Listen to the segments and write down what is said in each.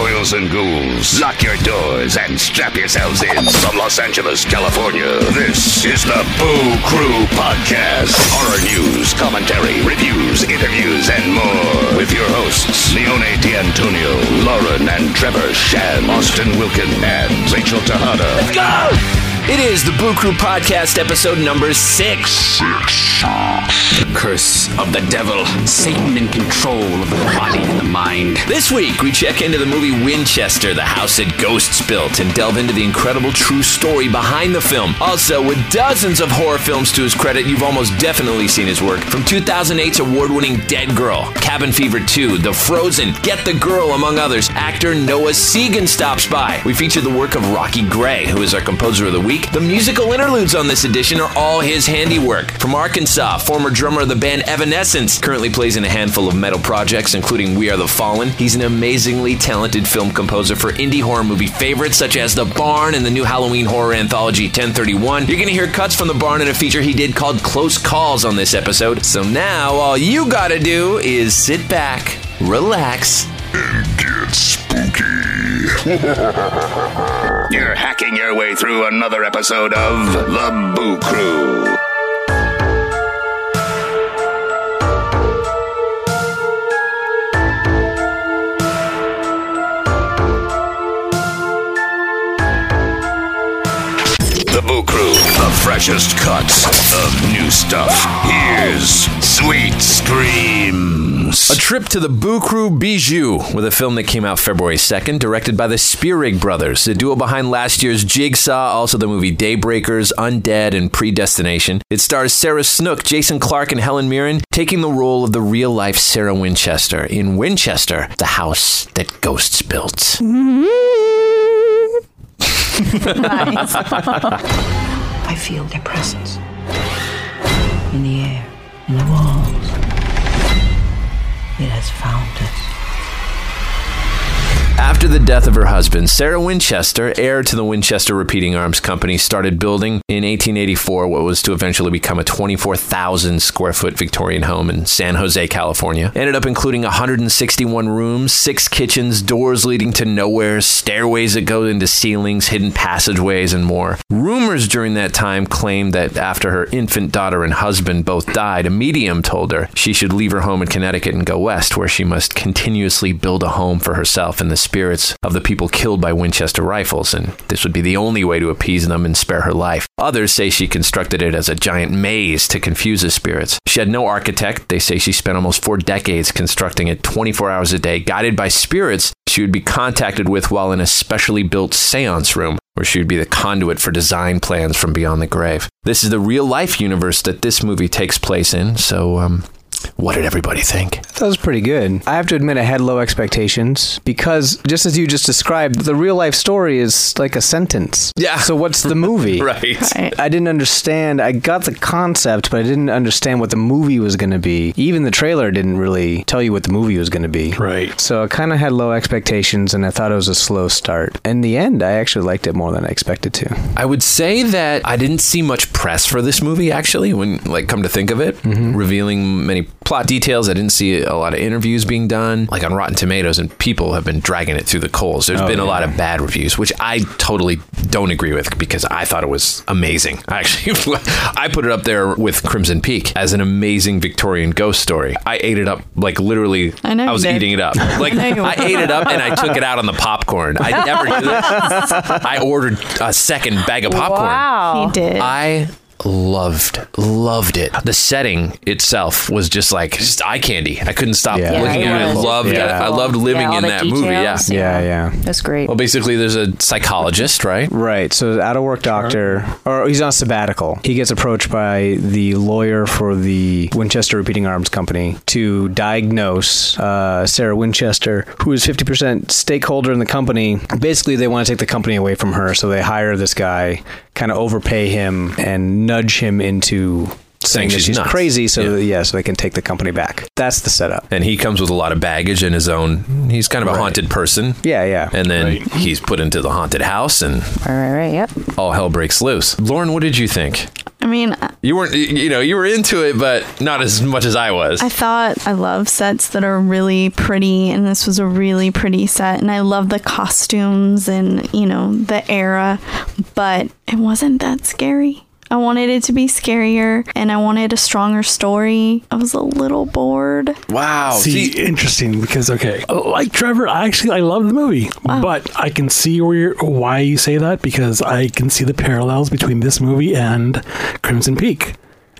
Boils and ghouls, lock your doors and strap yourselves in. From Los Angeles, California, this is the Boo Crew Podcast. Horror news, commentary, reviews, interviews, and more. With your hosts, Leone D'Antonio, Lauren and Trevor Shand, Austin Wilkin, and Rachel Tejada. Let's go! It is the Boo Crew Podcast, episode number six. The curse of the devil, Satan in control of the body and the mind. This week, we check into the movie Winchester, the house that ghosts built, and delve into the incredible true story behind the film. Also, with dozens of horror films to his credit, you've almost definitely seen his work. From 2008's award winning Dead Girl, Cabin Fever 2, The Frozen, Get the Girl, among others, actor Noah Segan stops by. We feature the work of Rocky Gray, who is our composer of the week week. The musical interludes on this edition are all his handiwork. From Arkansas, former drummer of the band Evanescence, currently plays in a handful of metal projects, including We Are the Fallen. He's an amazingly talented film composer for indie horror movie favorites such as The Barn and the new Halloween horror anthology 1031. You're going to hear cuts from The Barn in a feature he did called Close Calls on this episode. So now all you gotta do is sit back, relax, and get spooky. You're hacking your way through another episode of The Boo Crew. Freshest cuts of new stuff. Here's Sweet Screams. A trip to the Boo Crew Bijou with a film that came out February 2nd, directed by the Spierig brothers, the duo behind last year's Jigsaw, also the movie Daybreakers, Undead, and Predestination. It stars Sarah Snook, Jason Clarke, and Helen Mirren, taking the role of the real life Sarah Winchester in Winchester, the house that ghosts built. I feel their presence in the air, in the walls. It has found us. After the death of her husband, Sarah Winchester, heir to the Winchester Repeating Arms Company, started building in 1884 what was to eventually become a 24,000 square foot Victorian home in San Jose, California. Ended up including 161 rooms, six kitchens, doors leading to nowhere, stairways that go into ceilings, hidden passageways, and more. Rumors during that time claimed that after her infant daughter and husband both died, a medium told her she should leave her home in Connecticut and go west, where she must continuously build a home for herself and the spirits of the people killed by Winchester rifles, and this would be the only way to appease them and spare her life. Others say she constructed it as a giant maze to confuse the spirits. She had no architect. They say she spent almost four decades constructing it 24 hours a day, guided by spirits she would be contacted with while in a specially built seance room where she would be the conduit for design plans from beyond the grave. This is the real life universe that this movie takes place in, so um, what did everybody think? That was pretty good. I have to admit, I had low expectations because, just as you just described, the real life story is like a sentence. Yeah. So, what's the movie? right. I didn't understand. I got the concept, but I didn't understand what the movie was going to be. Even the trailer didn't really tell you what the movie was going to be. Right. So, I kind of had low expectations and I thought it was a slow start. In the end, I actually liked it more than I expected to. I would say that I didn't see much press for this movie actually when like come to think of it, Mm-hmm. revealing many plot details. I didn't see a lot of interviews being done like on Rotten Tomatoes and people have been dragging it through the coals. There's Oh, been a lot of bad reviews, which I totally don't agree with because I thought it was amazing. I Actually, I put it up there with Crimson Peak as an amazing Victorian ghost story. I ate it up like literally I know you was eating it up. Like know you I ate it up and I took it out on the popcorn. I never do that. I ordered a second bag of popcorn. Wow. He did. I loved loved it. The setting itself was just like just eye candy. I couldn't stop Yeah. looking Yeah, at it. I it was. loved it. Yeah. I loved living Yeah, in the that movie. Yeah. details. Yeah, yeah. That's great. Well, basically, there's a psychologist, right? Right. So, out of work doctor, or he's on sabbatical. He gets approached by the lawyer for the Winchester Repeating Arms Company to diagnose uh, Sarah Winchester, who is 50% stakeholder in the company. Basically, they want to take the company away from her, so they hire this guy, kind of overpay him, and nudge him into saying that she's she's crazy, so Yeah. yeah. so they can take the company back. That's the setup. And he comes with a lot of baggage in his own. He's kind of a Right. haunted person. Yeah, yeah. And then he's put into the haunted house, and Right, right, right. Yep. all hell breaks loose. Lauren, what did you think? I mean, uh, You weren't, you know, you were into it, but not as much as I was. I thought I love sets that are really pretty, and this was a really pretty set. And I love the costumes and, you know, the era, but it wasn't that scary. I wanted it to be scarier and I wanted a stronger story. I was a little bored. wow. See, interesting because okay, like Trevor, I actually I love the movie, but I can see where you're, why you say that because I can see the parallels between this movie and Crimson Peak.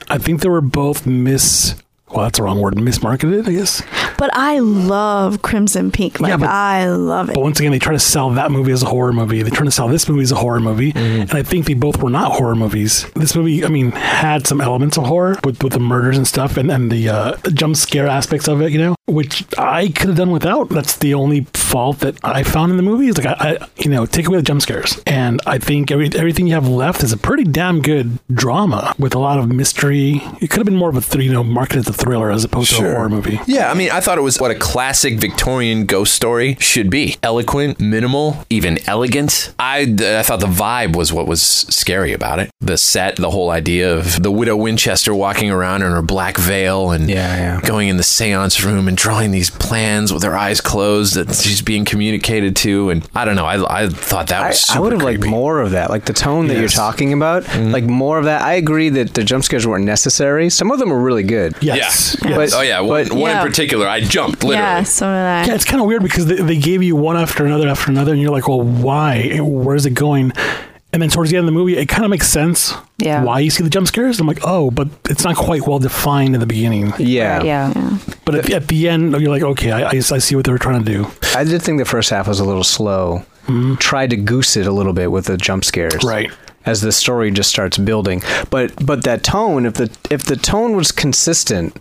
I think they were both mis. Well, that's the wrong word. Mismarketed, I guess. But I love Crimson Peak. Like, Yeah, but- I love it. But once again, they try to sell that movie as a horror movie. They try to sell this movie as a horror movie, and I think they both were not horror movies. This movie, I mean, had some elements of horror with, with the murders and stuff, and, and the, uh, the jump scare aspects of it, you know, which I could have done without. That's the only fault that I found in the movie. Is like I, I you know, take away the jump scares, and I think every, everything you have left is a pretty damn good drama with a lot of mystery. It could have been more of a th- you know marketed as a thriller as opposed to a horror movie. Yeah, I mean, I thought it was what a classic Victorian ghost story should be. Eloquent, minimal, even elegant. I, I thought the vibe was what was scary about it. The set, the whole idea of the widow Winchester walking around in her black veil and Yeah, yeah. going in the seance room and drawing these plans with her eyes closed that she's being communicated to. And I don't know, I, I thought that I, was I super would have liked more of that, like the tone that you're talking about, mm-hmm. like more of that. I agree that the jump scares weren't necessary. Some of them were really good. Yes. Yeah. Yes. oh, yeah. One, But- one Yeah. in particular, I jumped literally. yeah, so did I. Yeah, it's kind of weird because they, they gave you one after another after another, and you're like, well, why? Where's it going? And then towards the end of the movie, it kind of makes sense Yeah. why you see the jump scares. I'm like, oh, but it's not quite well defined in the beginning. Yeah, Yeah. But at, at the end, you're like, okay, I, I, I see what they were trying to do. I did think the first half was a little slow. Mm-hmm. Tried to goose it a little bit with the jump scares, Right. As the story just starts building, but but that tone, if the if the tone was consistent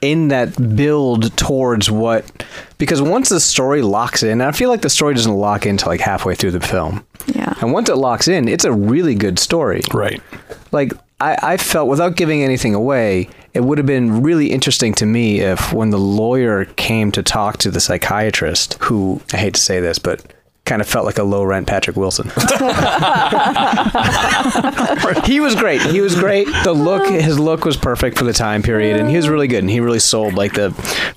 in that build towards what, because once the story locks in, and I feel like the story doesn't lock into like halfway through the film, Yeah. and once it locks in, it's a really good story. Right. like I, I felt without giving anything away it would have been really interesting to me if when the lawyer came to talk to the psychiatrist who i hate to say this but kind of felt like a low rent patrick wilson. He was great. He was great. The look his look was perfect for the time period and he was really good and he really sold like the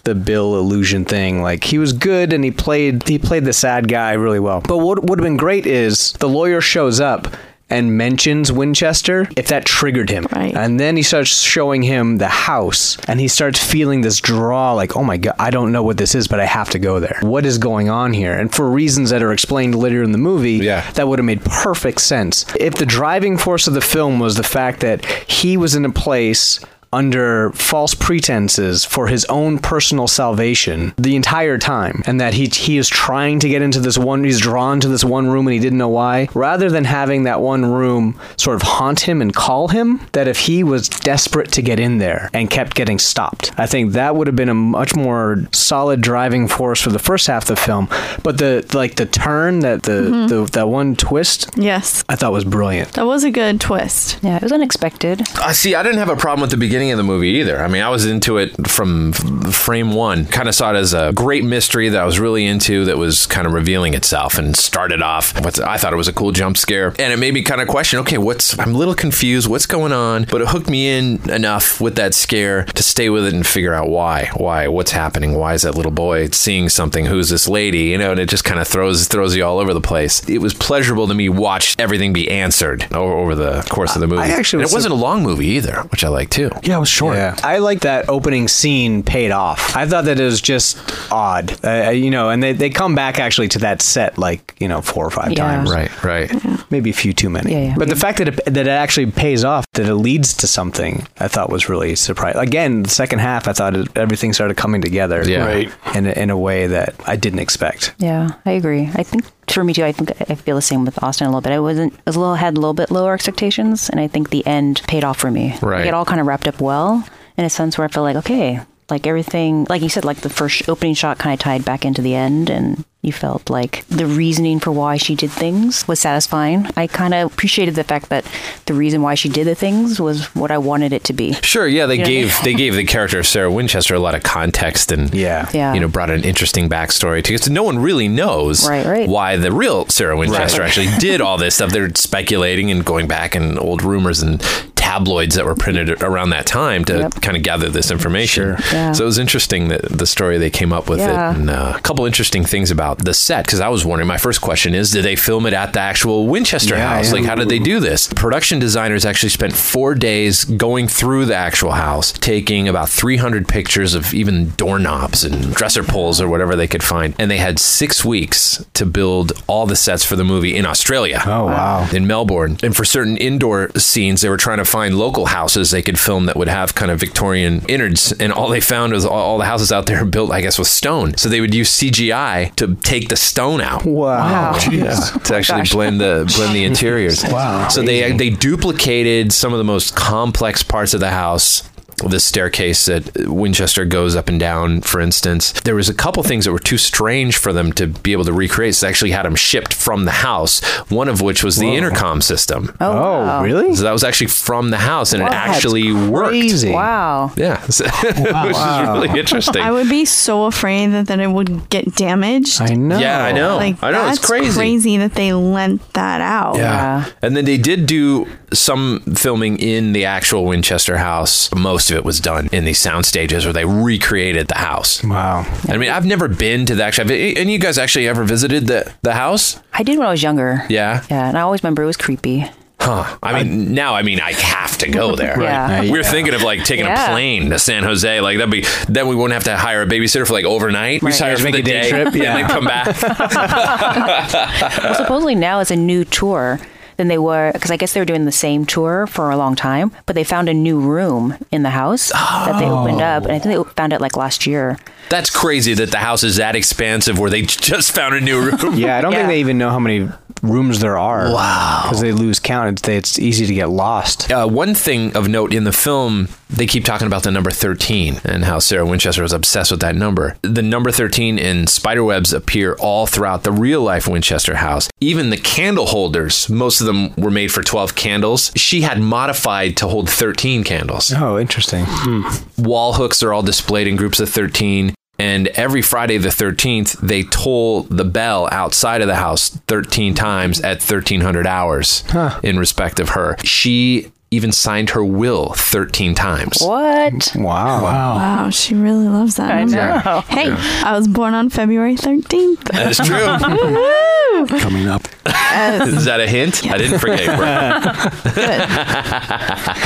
the bill illusion thing. Like he was good and he played he played the sad guy really well. But what would have been great is the lawyer shows up and mentions Winchester, if that triggered him. Right. And then he starts showing him the house and he starts feeling this draw like, oh my God, I don't know what this is, but I have to go there. What is going on here? And for reasons that are explained later in the movie, Yeah. that would have made perfect sense. If the driving force of the film was the fact that he was in a place under false pretenses for his own personal salvation the entire time and that he he is trying to get into this one he's drawn to this one room and he didn't know why rather than having that one room sort of haunt him and call him that if he was desperate to get in there and kept getting stopped i think that would have been a much more solid driving force for the first half of the film but the like the turn that the, mm-hmm. the that one twist Yes. i thought was brilliant That was a good twist. Yeah, it was unexpected. I see. I didn't have a problem with the beginning of the movie either. I mean, I was into it from frame one. Kind of saw it as a great mystery that I was really into. That was kind of revealing itself and started off. With, I thought it was a cool jump scare, and it made me kind of question. Okay, what's? I'm a little confused. What's going on? But it hooked me in enough with that scare to stay with it and figure out why. Why? What's happening? Why is that little boy seeing something? Who's this lady? You know, and it just kind of throws throws you all over the place. It was pleasurable to me watch everything be answered over, over the course of the movie. I actually And it wasn't a long movie either, which I like too. Yeah, it was short. Yeah, I like that opening scene paid off. I thought that it was just odd, uh, you know, and they, they come back actually to that set like you know four or five Yeah. times, Right, right. maybe a few too many. Yeah, yeah. But the fact that it, that it actually pays off, that it leads to something, I thought was really surprising. Again, the second half, I thought it, everything started coming together, Yeah. Right. in in a way that I didn't expect. Yeah, I agree. I think for me too, I think I feel the same with Austin a little bit. I wasn't I was a little had a little bit lower expectations, and I think the end paid off for me. Right. Like, it all kind of wrapped up well in a sense where I feel like okay, like everything, like you said, like the first opening shot kind of tied back into the end, and you felt like the reasoning for why she did things was satisfying. I kind of appreciated the fact that the reason why she did the things was what I wanted it to be. Sure, yeah, they You know what I mean? gave they gave the character of Sarah Winchester a lot of context and Yeah. Yeah. you know brought an interesting backstory to because no one really knows Right, right. why the real Sarah Winchester Right. actually did all this stuff. They're speculating and going back and old rumors and tabloids that were printed around that time to Yep. kind of gather this information. Yeah. So it was interesting that the story they came up with Yeah. it. And uh, a couple interesting things about the set because I was wondering. My first question is, did they film it at the actual Winchester Yeah, house? yeah. Like, how did they do this? Production designers actually spent four days going through the actual house, taking about 300 pictures of even doorknobs and dresser pulls or whatever they could find, and they had six weeks to build all the sets for the movie in Australia Oh wow. in Melbourne. And for certain indoor scenes, they were trying to find local houses they could film that would have kind of Victorian innards. And all they found was all, all the houses out there built, I guess, with stone. So they would use CGI to take the stone out. Wow. Yeah, to actually blend the blend the interiors. Wow. So they they duplicated some of the most complex parts of the house. The staircase that Winchester goes up and down, for instance, there was a couple things that were too strange for them to be able to recreate. So they actually had them shipped from the house. One of which was the intercom system. Oh, Oh, wow. really? So that was actually from the house, and it What? actually worked. Crazy. Wow. Yeah, So- which is really interesting. I would be so afraid that, that it would get damaged. I know. Yeah, I know. Like I know that's it's crazy. crazy that they lent that out. Yeah. And then they did do some filming in the actual Winchester house. Most of it was done in these sound stages where they recreated the house. Wow. I mean, I've never been to the actual. And you guys actually ever visited the the house? I did when I was younger. Yeah. Yeah, and I always remember it was creepy. Huh. I mean, now I mean, I have to go there. Yeah. We were thinking of like taking Yeah. a plane to San Jose. Like that'd be then we wouldn't have to hire a babysitter for like overnight. We just hire Just for make the a day day, trip, yeah, yeah. and then come back. Well, supposedly now it's a new tour than they were because I guess they were doing the same tour for a long time, but they found a new room in the house that they opened up, and I think they found it like last year. That's crazy that the house is that expansive where they just found a new room. Yeah, I don't Yeah. think they even know how many rooms there are. Wow. Because they lose count. It's, it's easy to get lost. Uh, one thing of note in the film, they keep talking about the number 13 and how Sarah Winchester was obsessed with that number. The number 13 and spiderwebs appear all throughout the real life Winchester house. Even the candle holders, most of them were made for 12 candles. She had modified to hold 13 candles. Oh, interesting. Wall hooks are all displayed in groups of 13. And every Friday the 13th, they toll the bell outside of the house 13 times at 1300 hours in respect of her. She even signed her will 13 times. What? Wow. Wow, Wow. she really loves that I number. know. Hey, I was born on February 13th. That is true. Coming up. is that a hint? I didn't forget. Brett.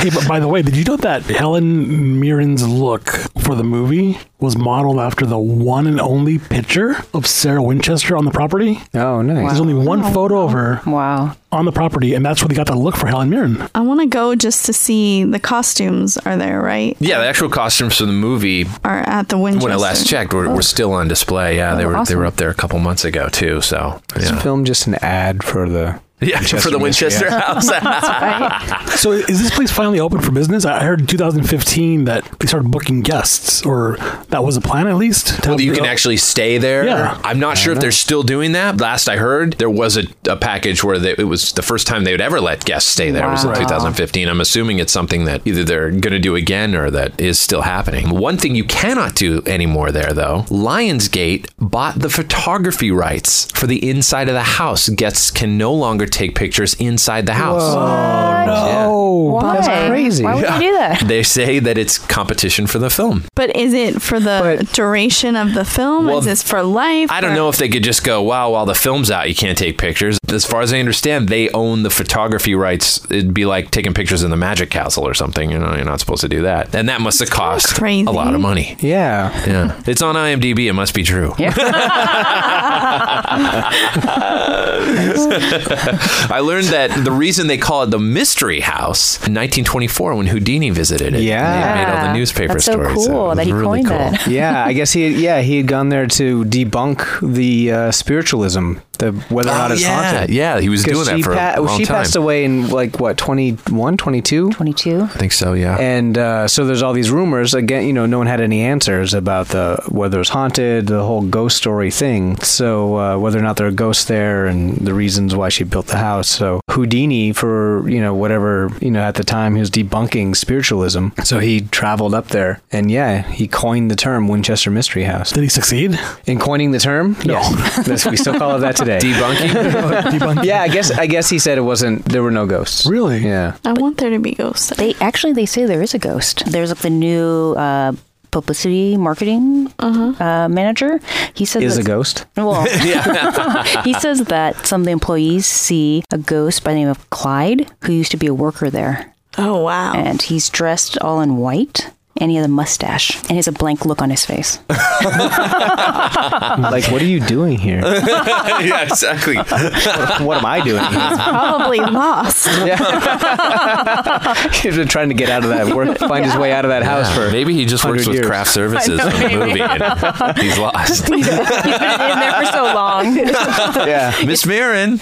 Hey, but by the way, did you know that Helen Mirren's look for the movie was modeled after the one and only picture of Sarah Winchester on the property? Oh, nice. There's only one photo of her Wow. on the property, and that's where they got the look for Helen Mirren. I want to go just to see the costumes are there, right? Yeah, the actual costumes for the movie, Are at the Winchester. when I last checked, were, were still on display. Yeah, they Oh, were they were up there a couple months ago too. So Is the yeah, film just an ad for the yeah for the Winchester Winchester mystery, house. So is this place finally open for business? I heard in 2015 that they started booking guests, or that was a plan at least. Well, you can actually stay there. Yeah. I'm not sure if they're still doing that. Last I heard, there was a, a package where they, it was the first time they would ever let guests stay there it was in 2015. I'm assuming it's something that either they're going to do again or that is still happening. One thing you cannot do anymore there, though, Lionsgate bought the photography rights for the inside of the house. Guests can no longer take pictures inside the house. Oh, Why? that's crazy. Why would they do that? They say that it's competition for the film. But is it for the But- duration of the film? Well, is this for life? I don't Or- know if they could just go, wow, while the film's out, you can't take pictures. As far as I understand, they own the photography rights. It'd be like taking pictures in the Magic Castle or something. You know, you're not supposed to do that. And that must have cost crazy. a lot of money. Yeah. Yeah. It's on IMDb. It must be true. I learned that the reason they call it the Mystery House in 1924 when Houdini visited it. Yeah. They made all the newspaper That's so stories. cool It was that he really coined cool. that. yeah, I guess he yeah he had gone there to debunk the uh, spiritualism, the whether or not Oh, it's yeah. haunted. Yeah, he was doing that she for pa- a long She time. passed away in like what 21, 22? 22. I think so, yeah. And uh, so there's all these rumors. Again, you know, no one had any answers about the whether it's haunted, the whole ghost story thing. So uh, whether or not there are ghosts there, and the reasons why she built the house. So Houdini for, you know, whatever, you know, at the time he was debunking spiritualism. So he traveled up there and yeah, he coined the term Winchester Mystery House. Did he succeed? In coining the term? No. Yes. we still call it that today. Debunking? yeah, I guess I guess he said it wasn't there were no ghosts. Really? Yeah. I want there to be ghosts. They actually they say there is a ghost. There's like the new uh, publicity marketing uh, manager. He says Is a ghost? Well, he says that some of the employees see a ghost by the name of Clyde, who used to be a worker there, oh wow. and he's dressed all in white. And he has a mustache, and he has a blank look on his face. like what are you doing here? yeah, exactly. what am I doing here? Probably lost. Yeah. He's been trying to get out of that work, find his way out of that house for Maybe he just works 100 with years. craft services on the movie and he's lost. He's been in there for so long. yeah. Miss Mirren.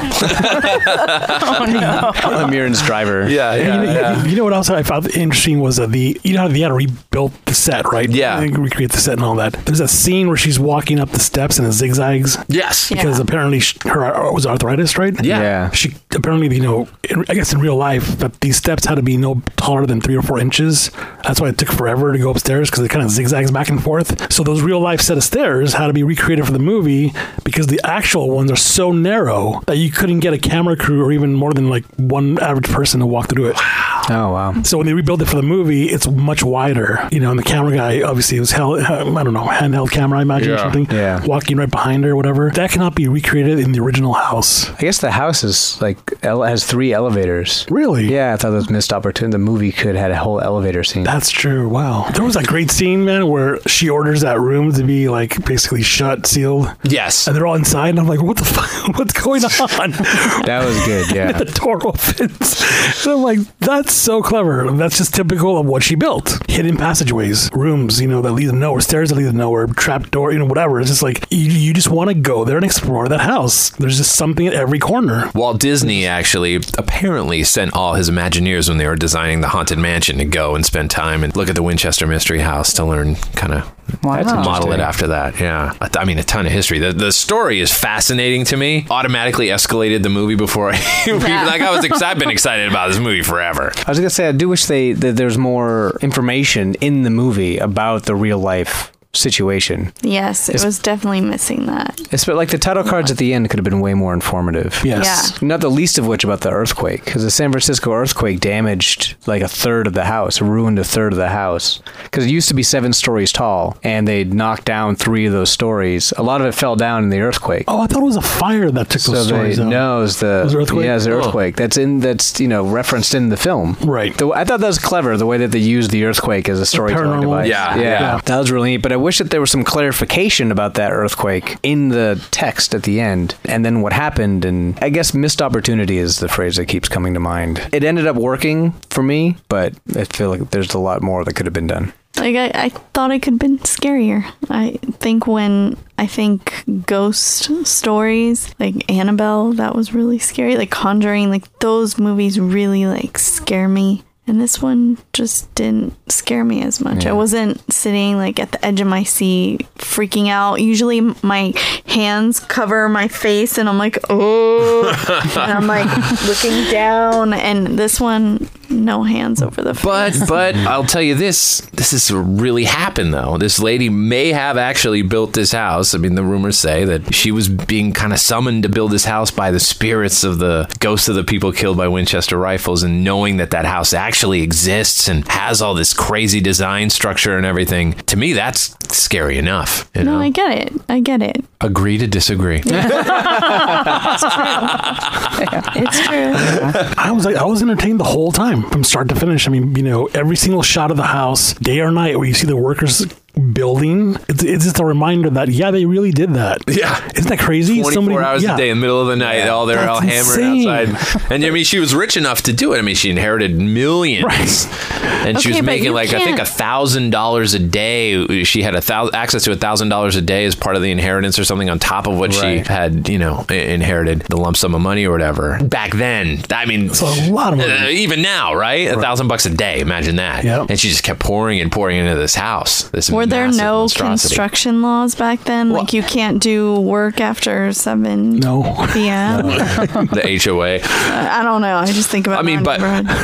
Mirren's driver. Yeah, You, know, you know what else I found interesting was uh, the you know how they had to rebuild the set, right? Yeah. They recreate the set and all that. There's a scene where she's walking up the steps in a zigzags Yes. because Yeah. apparently she, her uh, was arthritis, right? Yeah. Yeah. She apparently, you know, in, I guess in real life, that these steps had to be no taller than three or four inches. That's why it took forever to go upstairs because it kind of zigzags back and forth. So those real life set of stairs had to be recreated for the movie because the actual ones are so narrow that you couldn't get a camera crew or even more than like one average person to walk through it. Oh wow. So when they rebuild it for the movie, it's much wider. You know, and the camera guy obviously was held, uh, I don't know, handheld camera, I imagine, or something. Yeah. Walking right behind her, or whatever. That cannot be recreated in the original house. I guess the house is like ele- has three elevators. Really? Yeah, I thought that was missed opportunity. The movie could have had a whole elevator scene. That's true. Wow. There was that great scene, man, where she orders that room to be like basically shut, sealed, Yes. and they're all inside. And I'm like, what the fuck? What's going on? that was good. Yeah. the door opens. And I'm like, that's so clever. That's just typical of what she built. Hidden passageways, rooms, you know, that lead to nowhere, stairs that lead to nowhere, trap door, you know, whatever. It's just like, you, you just want to go there and explore that house. There's just something at every corner. Walt Disney actually apparently sent all his Imagineers when they were designing the Haunted Mansion to go and spend time and look at the Winchester Mystery House to learn kind of Wow. model it after that. Yeah. I, I mean, a ton of history. The, the story is fascinating to me. Automatically escalated the movie before I even, like, I was excited. I've been excited about this movie forever. I was gonna say I do wish they that there's more information in the movie about the real life situation. Yes, it was definitely missing that. It's but like the title cards at the end could have been way more informative. Yes. Not the least of which about the earthquake, because the San Francisco earthquake damaged like a third of the house, ruined a third of the house. Because it used to be seven stories tall, and they knocked down three of those stories. A lot of it fell down in the earthquake. Oh, I thought it was a fire that took so those they stories out. no, it's the Was it earthquake? yeah, it's the Oh. earthquake. That's in that's you know referenced in the film. Right. The, I thought that was clever the way that they used the earthquake as a storytelling device. Yeah. yeah, Yeah. that was really neat. But I wish that there was some clarification about that earthquake in the text at the end, and then what happened. And I guess missed opportunity is the phrase that keeps coming to mind. It ended up working for me, but I feel like there's a lot more that could have been done. Like I, I thought it could have been scarier. I think when I think ghost stories like Annabelle, that was really scary. Like Conjuring, like those movies really like scare me. And this one just didn't scare me as much. I wasn't sitting like at the edge of my seat freaking out. Usually my hands cover my face and I'm like, oh, and I'm like looking down. And this one, no hands over the face. But but I'll tell you this: this is really happened though. This lady may have actually built this house. I mean, the rumors say that she was being kind of summoned to build this house by the spirits of the ghosts of the people killed by Winchester rifles, and knowing that that house actually exists and has all this crazy design structure and everything. To me, that's scary enough. You no, know? I get it. I get it. Agree to disagree. It's true. I was like, I was entertained the whole time from start to finish. I mean, you know, every single shot of the house, day or night, where you see the workers building, it's, it's just a reminder that yeah, they really did that. Yeah. isn't that crazy? 24 hours yeah. a day in the middle of the night, all they're That's all hammering insane. outside. And I mean, she was rich enough to do it. I mean, she inherited millions, and she was but making you like I think a thousand dollars a day. She had a thousand access to a thousand dollars a day as part of the inheritance or something on top of what Right. she had, you know, inherited the lump sum of money or whatever. Back then, I mean, It's a lot of money. uh, even now, right? A thousand bucks a day. Imagine that. Yep. And she just kept pouring and pouring into this house. This Were there massive no monstrosity. construction laws back then? like you can't do work after seven No. p.m. the HOA. I don't know. I just think about. I mean, but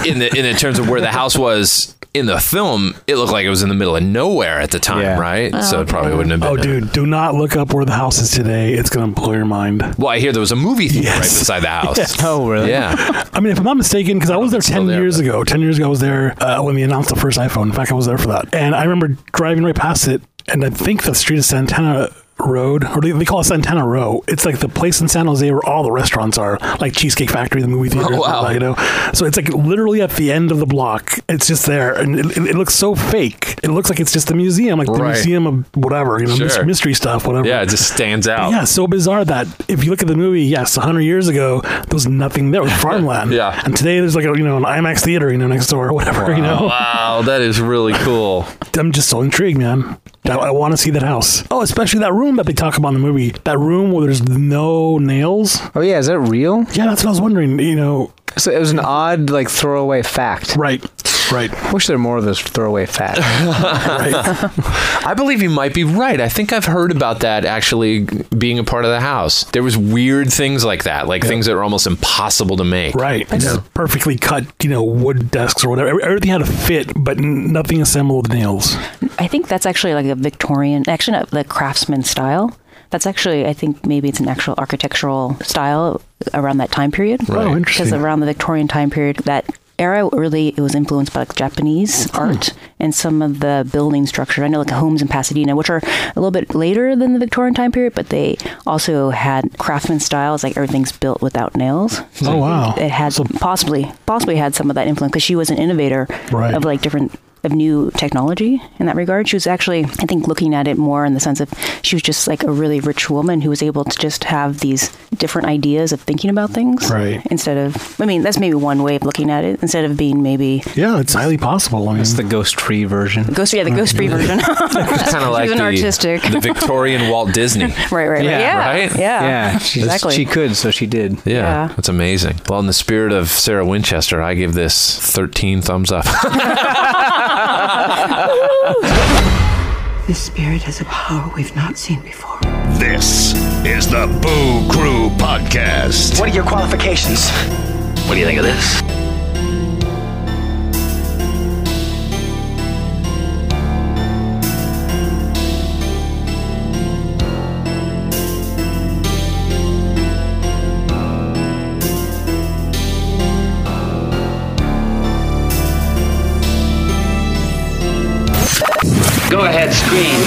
in the in the terms of where the house was in the film, it looked like it was in the middle of nowhere at the time, Yeah. right? so it probably wouldn't have been. Oh, a- dude, do not look up where the house is today. It's gonna blow your mind. Well, I hear there was a movie theater right beside the house. Oh, really? Yeah. I mean, if I'm not mistaken, because I was there it's still ten there, years but- ago. Ten years ago, I was there uh, when they announced the first iPhone. In fact, I was there for that, and I remember driving right past it, and I think the street is Santana Road, or they, call it Santana Row. It's like the place in San Jose where all the restaurants are, like Cheesecake Factory, the movie theater. Oh, wow. You know, so it's like literally at the end of the block. It's just there, and it, it looks so fake. It looks like it's just a museum, like the Right. museum of whatever, you know, Sure. mystery stuff, whatever. Yeah, it just stands out. Yeah, so bizarre that if you look at the movie, yes, 100 years ago, there was nothing there. It was farmland. Yeah. And today there's like a, you know, an IMAX theater, you know, next door or whatever, you know. Wow, that is really cool. I'm just so intrigued, man. I, I want to see that house. Oh, especially that room that they talk about in the movie. That room where there's no nails. Oh yeah, is that real? Yeah, that's what I was wondering. You know, So it was an odd like throwaway fact. right, right, Wish there were more of those throwaway facts. right. I believe you might be right. I think I've heard about that actually being a part of the house. There was weird things like that, like things that were almost impossible to make. Right. Just perfectly cut, you know, wood desks or whatever. Everything had a fit, but n- nothing assembled with nails. I think that's actually like a Victorian, actually not the craftsman style. That's actually, I think maybe it's an actual architectural style around that time period. Right. Oh, Because around the Victorian time period, that era really it was influenced by like Japanese hmm. art and some of the building structure. I know like homes in Pasadena, which are a little bit later than the Victorian time period, but they also had craftsman styles, like everything's built without nails. Oh, wow. It had possibly possibly had some of that influence because she was an innovator Right. of like different of new technology in that regard. She was actually, I think, looking at it more in the sense of she was just like a really rich woman who was able to just have these different ideas of thinking about things. Right. Instead of, I mean, that's maybe one way of looking at it. Instead of being maybe Yeah, it's highly possible. I mean, It's the ghost free version. ghost, yeah, the ghost free version. Kind of like Even the, artistic. the Victorian Walt Disney. right, right, right. Yeah, Yeah, right? yeah, Yeah, she, exactly. she could, so she did. Yeah, Yeah. that's amazing. Well, in the spirit of Sarah Winchester, I give this 13 thumbs up. This spirit has a power we've not seen before. This is the Boo Crew Podcast. What are your qualifications? What do you think of this?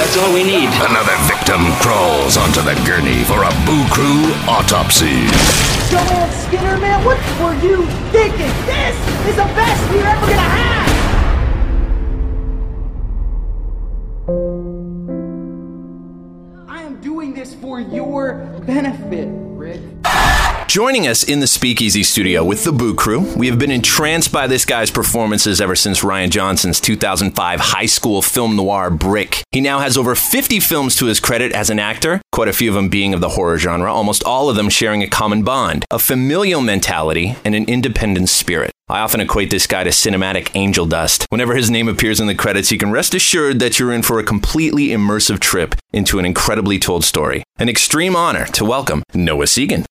That's all we need. Another victim crawls onto the gurney for a Boo Crew autopsy. Joanne Skinner, man, what were you thinking? This is the best we're ever gonna have! I am doing this for your benefit, Rick. Joining us in the Speakeasy studio with the Boo Crew, we have been entranced by this guy's performances ever since Rian Johnson's 2005 high school film noir Brick. He now has over 50 films to his credit as an actor, quite a few of them being of the horror genre, almost all of them sharing a common bond, a familial mentality, and an independent spirit. I often equate this guy to cinematic angel dust. Whenever his name appears in the credits, you can rest assured that you're in for a completely immersive trip into an incredibly told story. An extreme honor to welcome Noah Segan.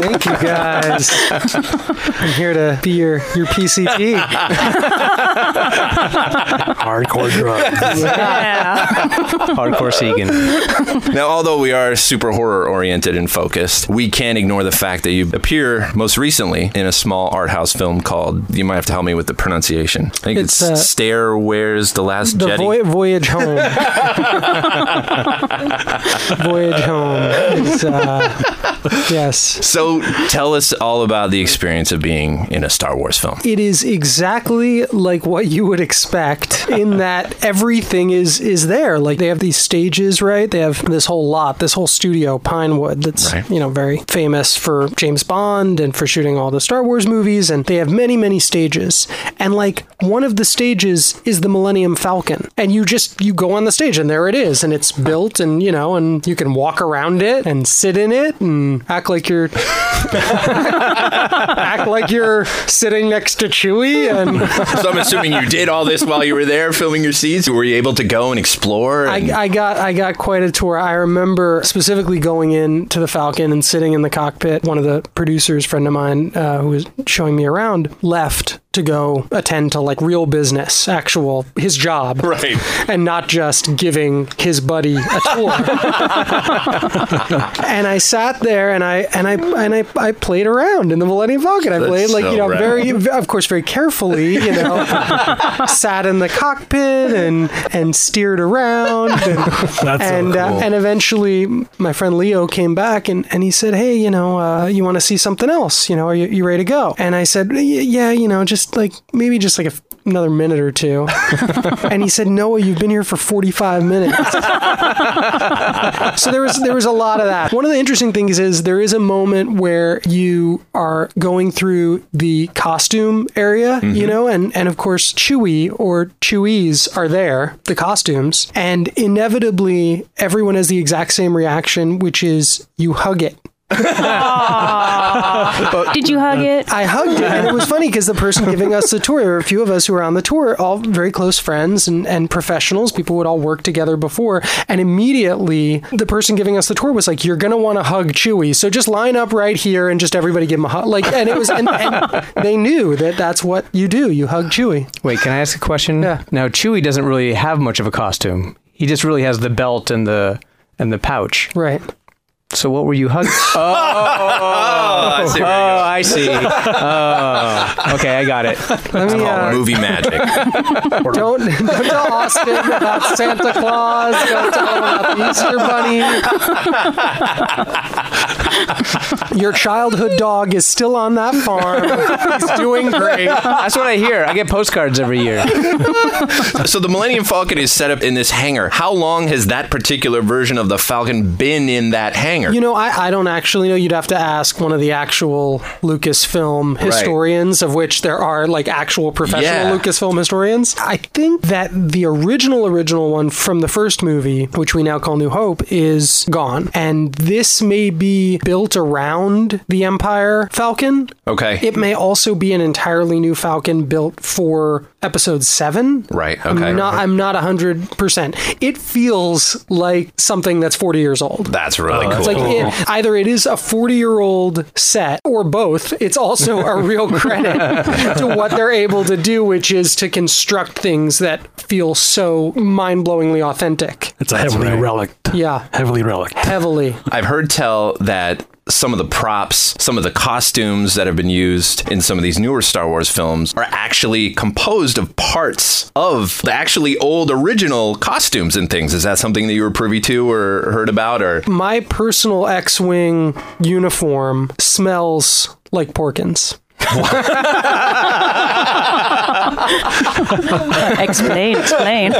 Thank you guys. I'm here to be your your PCP. hardcore drugs. Yeah. Hardcore Segan. Now, although we are super horror oriented and focused, we can't ignore the fact that you appear most recently in a small art house film called, you might have to help me with the pronunciation. I think it's, It's, uh, Stare Where's the Last The Jetty. voy- voyage home. voyage home. It's, uh, yes. so tell us all about the experience of being in a Star Wars film. It is exactly like what you would expect in that everything is is there. Like they have these stages, right? They have this whole lot, this whole studio, Pinewood, that's Right. you know very famous for James Bond and for shooting all the Star Wars movies. And they have many, many stages. And like one of the stages is the Millennium Falcon, and you just you go on the stage and there it is, and it's built, and you know, and you can walk around it and sit in it and act like you're Act like you're sitting next to Chewie and so I'm assuming you did all this while you were there filming your scenes. Were you able to go and explore? and- I, I got I got quite a tour. I remember specifically going in to the Falcon and sitting in the cockpit. One of the producers, friend of mine, uh, who was showing me around, left to go attend to like real business, actual his job, Right. and not just giving his buddy a tour. and I sat there and I and I and I, I played around in the Millennium Falcon. I That's played like so you know rad. very of course very carefully, you know, sat in the cockpit and and steered around and That's so and uh, cool. and eventually my friend Leo came back and, and he said, "Hey, you know, uh, you want to see something else? You know, are you, you ready to go?" And I said, "Yeah, you know, just like maybe just like a another minute or two. and he said, "Noah, you've been here for 45 minutes." so there was there was a lot of that. One of the interesting things is there is a moment where you are going through the costume area, you mm-hmm. know, and and of course Chewie or Chewies are there, the costumes, and inevitably everyone has the exact same reaction, which is you hug it. Did you hug uh, it? I hugged it, and it was funny because the person giving us the tour, there were a few of us who were on the tour, all very close friends and, and professionals. People would all work together before, and immediately the person giving us the tour was like, "You're gonna want to hug Chewie, so just line up right here and just everybody give him a hug." Like, and it was, and, and they knew that that's what you do. You hug Chewie. Wait, can I ask a question? Yeah. Now Chewie doesn't really have much of a costume. He just really has the belt and the and the pouch. Right. So what were you hugging? Oh, I see oh, I see. Oh, okay, I got it. Let me. Uh, movie magic. don't, don't tell Austin about Santa Claus. Don't tell him about the Easter Bunny. Your childhood dog is still on that farm. He's doing great. That's what I hear. I get postcards every year. so the Millennium Falcon is set up in this hangar. How long has that particular version of the Falcon been in that hangar? You know, I, I don't actually know. You'd have to ask one of the actual Lucasfilm historians, of which there are like actual professional Yeah. Lucasfilm historians. I think that the original, original one from the first movie, which we now call New Hope, is gone. And this may be built around the Empire Falcon. Okay. It may also be an entirely new Falcon built for episode seven. Right, okay. I'm not, I'm not 100%. It feels like something that's 40 years old. That's really cool. It's like it, either it is a 40 year old set or both. It's also a real credit to what they're able to do, which is to construct things that feel so mind blowingly authentic. It's a heavily right. relic. Yeah, Heavily relic. heavily. I've heard tell that some of the props, some of the costumes that have been used in some of these newer Star Wars films are actually composed of parts of the actually old original costumes and things. Is that something that you were privy to or heard about or My personal X Wing uniform smells like Porkins. explain, explain.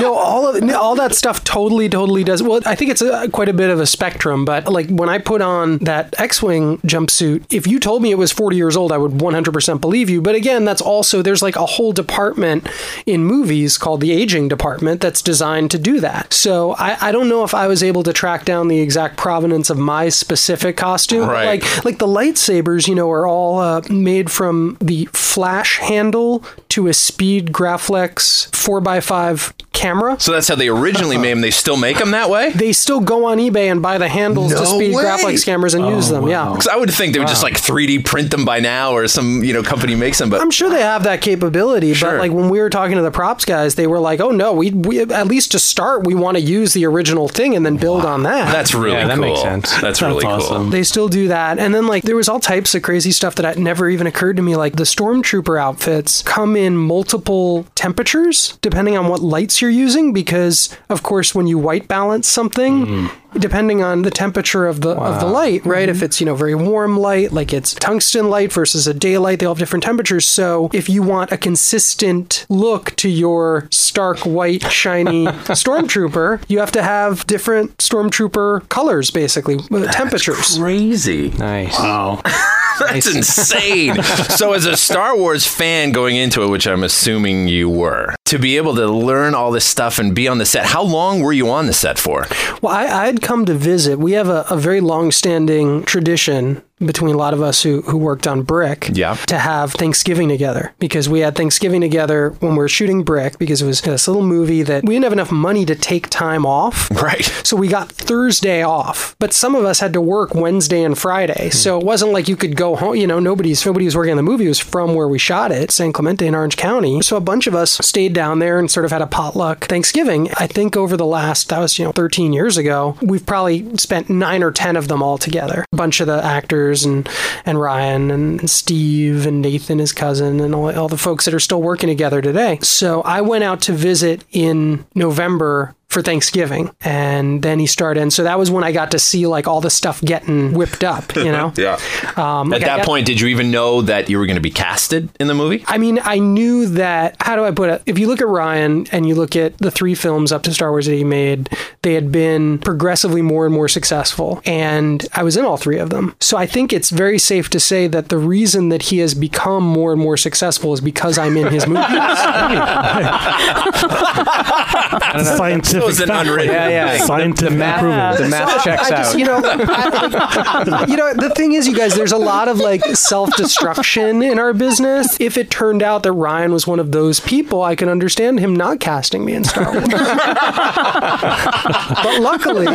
no, all of no, all that stuff totally, totally does. Well, I think it's a, quite a bit of a spectrum. But like when I put on that X-wing jumpsuit, if you told me it was 40 years old, I would 100% believe you. But again, that's also there's like a whole department in movies called the aging department that's designed to do that. So I, I don't know if I was able to track down the exact provenance of my specific costume. Right. Like like the lightsabers, you know, are all uh, made from the flash handle to a speed Graflex 4x5 camera. So that's how they originally made them. They still make them that way? They still go on eBay and buy the handles to No speed way. Graflex cameras and use them. Yeah. Because I would think they would just like 3D print them by now, or some you know company makes them. But I'm sure they have that capability, Sure. but like when we were talking to the props guys, they were like, "Oh no, we, we at least to start, we want to use the original thing and then build on that." that's really Yeah, that cool. makes sense. That's, really cool. awesome. they still do that. And then like there was all types of crazy stuff that never even occurred to me. Like the stormtrooper outfits come in multiple temperatures depending on what lights you're using because of course when you white balance something depending on the temperature of the of the light, right? If it's, you know, very warm light, like it's tungsten light versus a daylight, they all have different temperatures. So if you want a consistent look to your stark white shiny stormtrooper, you have to have different stormtrooper colors basically, uh, temperatures. Crazy. Nice. Wow. That's insane. so, as a Star Wars fan going into it, which I'm assuming you were, to be able to learn all this stuff and be on the set, how long were you on the set for? Well, I, I'd come to visit. We have a, a very long-standing tradition between a lot of us who, who worked on Brick Yeah. to have Thanksgiving together because we had Thanksgiving together when we were shooting Brick because it was this little movie that we didn't have enough money to take time off. Right. So we got Thursday off, but some of us had to work Wednesday and Friday. Hmm. So it wasn't like you could go home. You know, nobody's nobody was working on the movie. It was from where we shot it, San Clemente in Orange County. So a bunch of us stayed down there and sort of had a potluck Thanksgiving. I think over the last that was you know 13 years ago, we've probably spent nine or ten of them all together. A bunch of the actors and and Rian and Steve and Nathan, his cousin, and all, all the folks that are still working together today. So I went out to visit in November for Thanksgiving. And then he started. And so that was when I got to see like all the stuff getting whipped up, you know? Yeah. Um, At like, I that got- point, did you even know that you were going to be casted in the movie? I mean, I knew that. How do I put it? If you look at Rian and you look at the three films up to Star Wars that he made, they had been progressively more and more successful. And I was in all three of them. So I think it's very safe to say that the reason that he has become more and more successful is because I'm in his movies. Scientific. It was an fact. unwritten Yeah, yeah. Scientific The math- approval. the math checks I just, out. you know, I- you know, the thing is, you guys, there's a lot of like self-destruction in our business. If it turned out that Rian was one of those people, I can understand him not casting me in Star Wars. but luckily,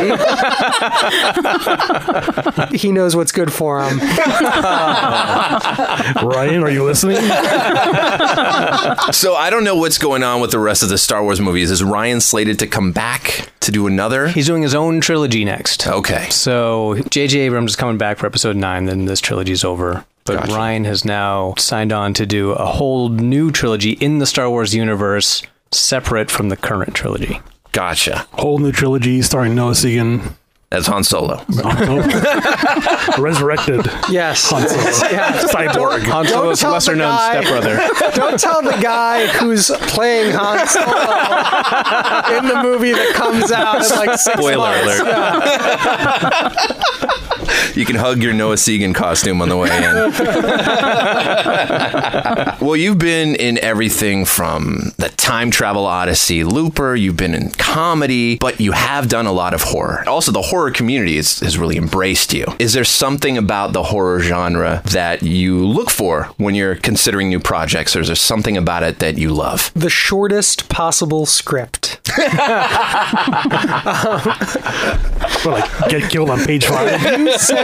he knows what's good for him. Rian, are you listening? So I don't know what's going on with the rest of the Star Wars movies. Is Rian slated to come back to do another? He's doing his own trilogy next. Okay. So J.J. Abrams is coming back for episode nine, then this trilogy's over. But Gotcha. Rian has now signed on to do a whole new trilogy in the Star Wars universe, separate from the current trilogy. Gotcha. Whole new trilogy starring Noah Segan. That's Han Solo. Resurrected. Yes. Yeah. Cyborg. Han Don't Solo's tell the lesser known guy- stepbrother. Don't tell the guy who's playing Han Solo in the movie that comes out in like six Spoiler months. alert. Yeah. You can hug your Noah Segan costume on the way in. well, you've been in everything from the time travel odyssey, Looper, you've been in comedy, but you have done a lot of horror. Also, the horror community has, has really embraced you. Is there something about the horror genre that you look for when you're considering new projects, or is there something about it that you love? The shortest possible script. What, like get killed on page five.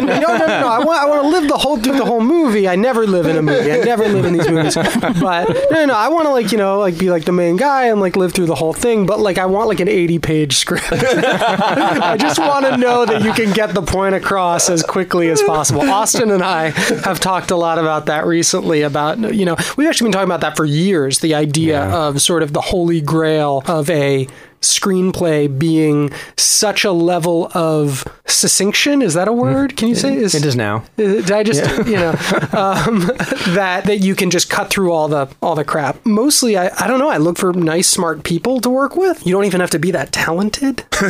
No, no, no, no. I want, I want to live the whole through the whole movie. I never live in a movie. I never live in these movies. But no, no, no. I want to like you know like be like the main guy and like live through the whole thing. But like I want like an eighty-page script. I just want to know that you can get the point across as quickly as possible. Austin and I have talked a lot about that recently. About you know we've actually been talking about that for years. The idea of sort of the holy grail of a screenplay being such a level of succinction is that a word can you say is It is now. uh, Did I just, you know, um, that that you can just cut through all the all the crap. Mostly, I, I don't know. I look for nice, smart people to work with. You don't even have to be that talented.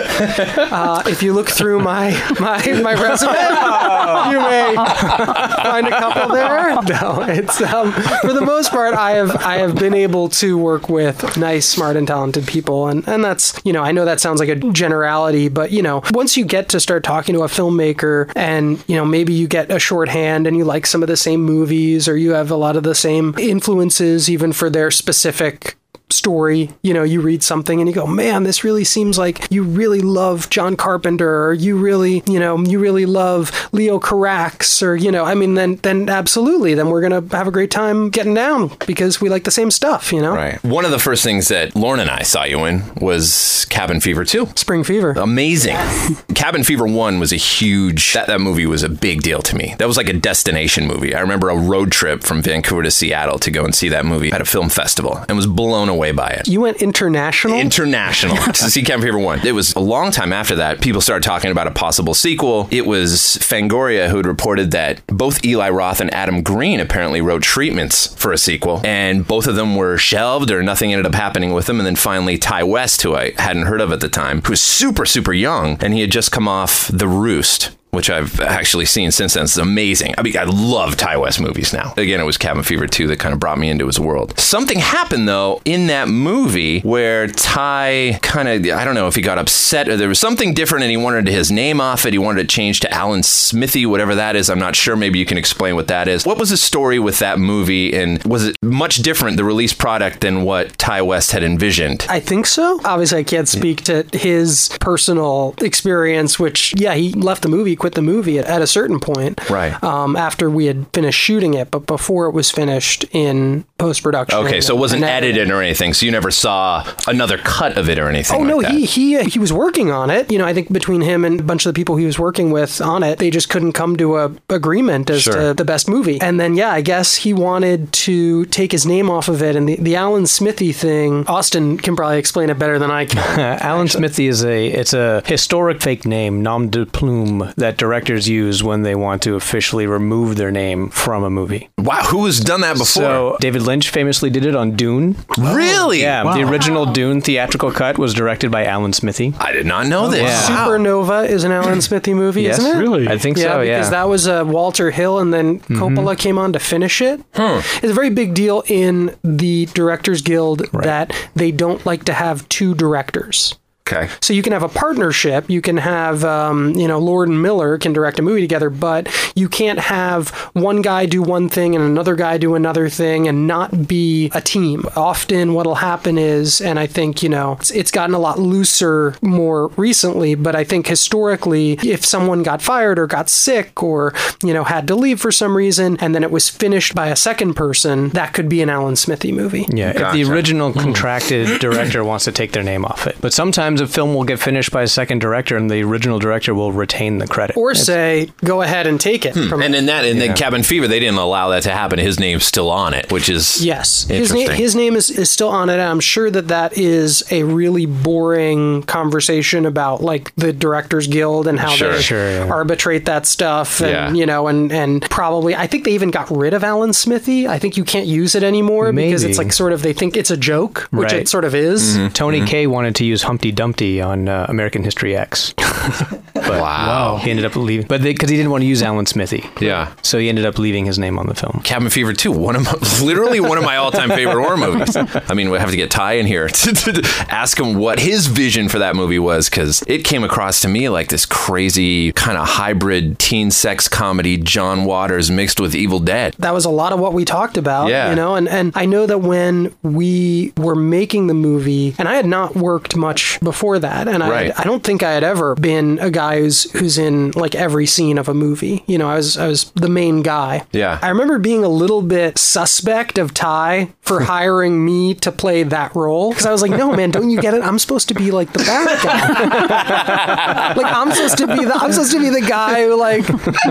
uh, if you look through my my my resume, you may find a couple there. No, it's um, for the most part, I have I have been able to work with nice, smart, and talented people, and and that's you know I know that sounds like a generality, but you know once you get to start talking to a filmmaker, and you know maybe you get a shorthand and you like some of the same movies, or you have a lot of the same influences, even for their specific story you know you read something and you go man this really seems like you really love john carpenter or you really you know you really love leo carax or you know i mean then then absolutely then we're gonna have a great time getting down because we like the same stuff you know Right. One of the first things that Lauren and I saw you in was Cabin Fever 2. spring fever Amazing. Cabin Fever 1 was a huge, that, that movie was a big deal to me. That was like a destination movie. I remember a road trip from Vancouver to Seattle to go and see that movie at a film festival and was blown away by it. you went international International to see Cabin Fever 1. It was a long time after that. People started talking about a possible sequel. It was Fangoria who had reported that both Eli Roth and Adam Green apparently wrote treatments for a sequel, and both of them were shelved or nothing ended up happening with them. And then finally, Ti West, who I hadn't heard of at the time, who was super, super young, and he had just come off The Roost which I've actually seen since then. It's amazing. I mean, I love Ti West movies now. Again, it was Cabin Fever 2 that kind of brought me into his world. Something happened, though, in that movie where Ti kind of, I don't know if he got upset or there was something different and he wanted his name off it. He wanted to change to Alan Smithee, whatever that is. I'm not sure. Maybe you can explain what that is. What was the story with that movie and was it much different, the release product, than what Ti West had envisioned? I think so. Obviously, I can't speak to his personal experience, which, yeah, he left the movie, quit the movie at, at a certain point. Right. Um, after we had finished shooting it, but before it was finished in post production. Okay, so it wasn't edited or anything, so you never saw another cut of it or anything. Oh like no, that. he he he was working on it. You know, I think between him and a bunch of the people he was working with on it, they just couldn't come to a agreement as Sure. to the best movie. And then yeah, I guess he wanted to take his name off of it. And the the Alan Smithee thing, Austin can probably explain it better than I can. Alan Smithee is a it's a historic fake name, nom de plume, that directors use when they want to officially remove their name from a movie. Wow, who has done that before? So David Lynch famously did it on Dune. Really? Yeah, the original Dune theatrical cut was directed by Alan Smithee. I did not know this. Yeah. Supernova is an Alan Smithee movie, Yes. isn't it? Really? I think yeah, so. because Yeah, Mm-hmm. that was uh, Walter Hill, and then Coppola came on to finish it. It's a very big deal in the Directors Guild that they don't like to have two directors. Okay. So you can have a partnership. You can have, um, you know, Lord and Miller can direct a movie together, but you can't have one guy do one thing and another guy do another thing and not be a team. Often, what'll happen is, and I think you know, it's, it's gotten a lot looser more recently, but I think historically, if someone got fired or got sick or you know had to leave for some reason, and then it was finished by a second person, that could be an Alan Smithee movie. Yeah, if the original contracted director wants to take their name off it. But sometimes a film will get finished by a second director and the original director will retain the credit. Or say, go ahead and take it. Hmm. From And in that, in Yeah. the Cabin Fever, they didn't allow that to happen. His name's still on it, which is Yes, his name his name is, is still on it. And I'm sure that that is a really boring conversation about like the Directors Guild and how Sure. they Sure, yeah. arbitrate that stuff, and Yeah. you know, and and probably I think they even got rid of Alan Smithee. I think you can't use it anymore because it's like sort of they think it's a joke, which Right. it sort of is. Mm-hmm. Tony mm-hmm. Kaye wanted to use Humpty Dumpty on uh, American History X. but Wow. he ended up leaving, but because he didn't want to use Alan Smithee. Yeah. So he ended up leaving his name on the film. Cabin Fever 2, one of my, literally one of my all-time favorite horror movies. I mean, we have to get Ti in here to, to- to ask him what his vision for that movie was because it came across to me like this crazy kind of hybrid teen sex comedy John Waters mixed with Evil Dead. that was a lot of what we talked about Yeah. you know and and I know that when we were making the movie and I had not worked much before that and I I don't think I had ever been a guy who's who's in like every scene of a movie you know I was I was the main guy Yeah. I remember being a little bit suspect of Ti for hiring me to play that role because I was like no man don't you get it I'm supposed to be like the bad guy like I'm supposed to be the I'm supposed to be the guy who like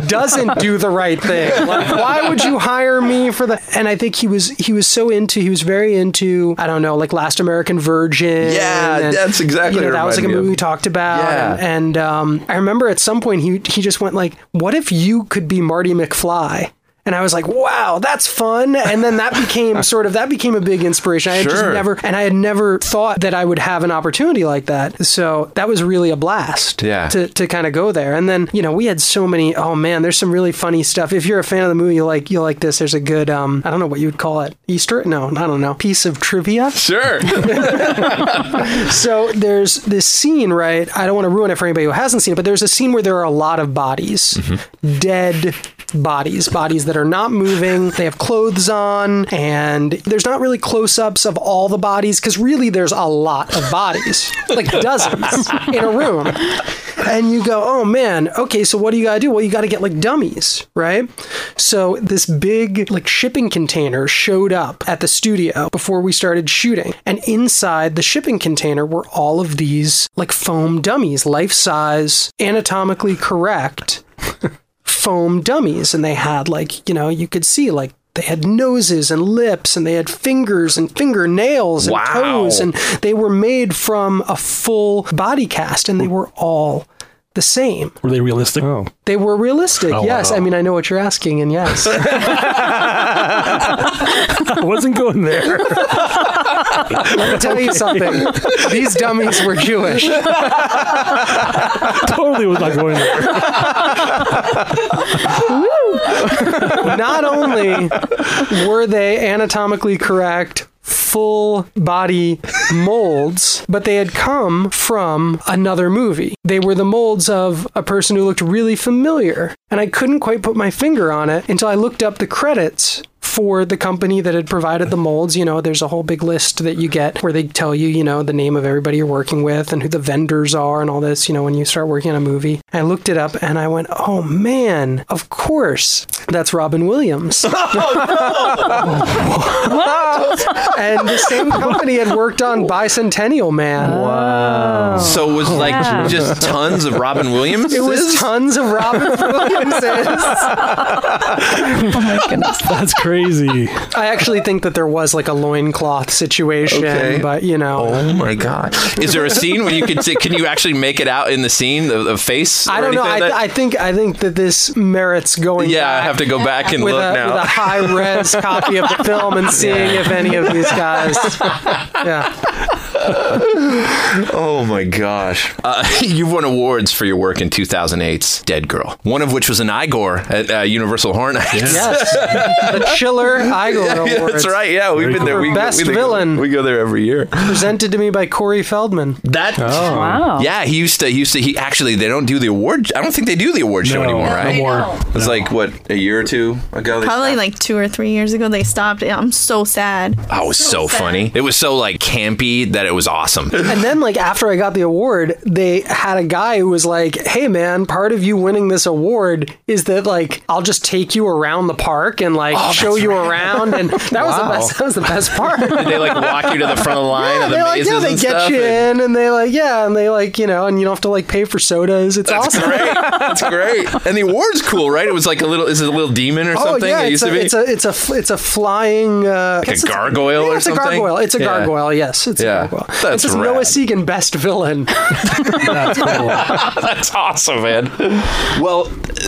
doesn't do the right thing. Like why would you hire me for the and I think he was he was so into he was very into I don't know like Last American Virgin. Yeah, and, that's exactly you know, that was like a movie we talked about. Yeah. And, and um, I remember at some point he he just went like, "What if you could be Marty McFly?" And I was like, wow, that's fun. And then that became sort of, that became a big inspiration. I had just never, and I had never thought that I would have an opportunity like that. So that was really a blast Yeah. to, to kind of go there. And then, you know, we had so many, oh man, there's some really funny stuff. If you're a fan of the movie, you like, you like this. There's a good, um, I don't know what you would call it. Easter? No, I don't know. Piece of trivia. Sure. So there's this scene, right? I don't want to ruin it for anybody who hasn't seen it, but there's a scene where there are a lot of bodies, dead bodies, bodies that are not moving. They have clothes on, and there's not really close ups of all the bodies because really there's a lot of bodies, like dozens in a room. And you go, oh man, okay, so what do you gotta do? Well, you gotta get like dummies, right? So this big like shipping container showed up at the studio before we started shooting. And inside the shipping container were all of these like foam dummies, life size, anatomically correct foam dummies. And they had like, you know, you could see like they had noses and lips and they had fingers and fingernails and Wow. toes and they were made from a full body cast and they were all the the same. Were they realistic? Oh. They were realistic, Oh, yes. wow. I mean, I know what you're asking, and yes. I wasn't going there. Let me tell you something. These dummies were Jewish. totally was not going there. Not only were they anatomically correct, full body molds, but they had come from another movie. They were the molds of a person who looked really familiar. And I couldn't quite put my finger on it until I looked up the credits for the company that had provided the molds. You know, there's a whole big list that you get where they tell you, you know, the name of everybody you're working with and who the vendors are and all this, you know, when you start working on a movie. I looked it up and I went, oh man, of course, that's Robin Williams. Oh, and the same company had worked on Bicentennial Man. Wow. So it was like Yeah. just tons of Robin Williams. It was tons of Robin Williamses. Oh my goodness. That's crazy. I actually think that there was like a loincloth situation, Okay. but you know. Oh my god! Is there a scene where you can see, can you actually make it out in the scene the, the face? I don't know. I, anything I think I think that this merits going. yeah, I have to go back and look a, now. with a high res copy of the film and seeing if any of these guys. Yeah. Oh my gosh. Uh, you've won awards for your work in 2008's Dead Girl, one of which was an Igor at uh, Universal Horror Nights. Yes. the Chiller Igor Yeah, Awards. that's right. Yeah, we've been there. We, best we, we, villain. We go there every year. Presented to me by Corey Feldman. That. Oh. Wow. Yeah, he used to. He used to. He actually. They don't do the award. I don't think they do the award show No, anymore. no Right? more. It's like what a year or two ago. they Probably stopped? like two or three years ago they stopped. I'm so sad. Oh, it was so, funny. It was so like campy that it was awesome. And then, like, after I got the award, they had a guy who was like, Hey, man, part of you winning this award is that, like, I'll just take you around the park and, like, Oh, show you around. And that was the best. That was the best part. Did they like walk you to the front of the line of the they like, yeah, they and get you And- in, and they like, yeah, and they like, you know, and you don't have to like pay for sodas. It's That's awesome. great. That's great. And the award's cool, right? It was like a little. Is it a little demon or Oh something? yeah, it it's used a, to be. it's a it's a it's a flying uh, Like a gargoyle yeah, or it's a gargoyle. It's a Yeah. gargoyle. Yes, it's Yeah. A gargoyle. That's it says rad. Noah Segan, best villain. That's cool. That's awesome, man. Well,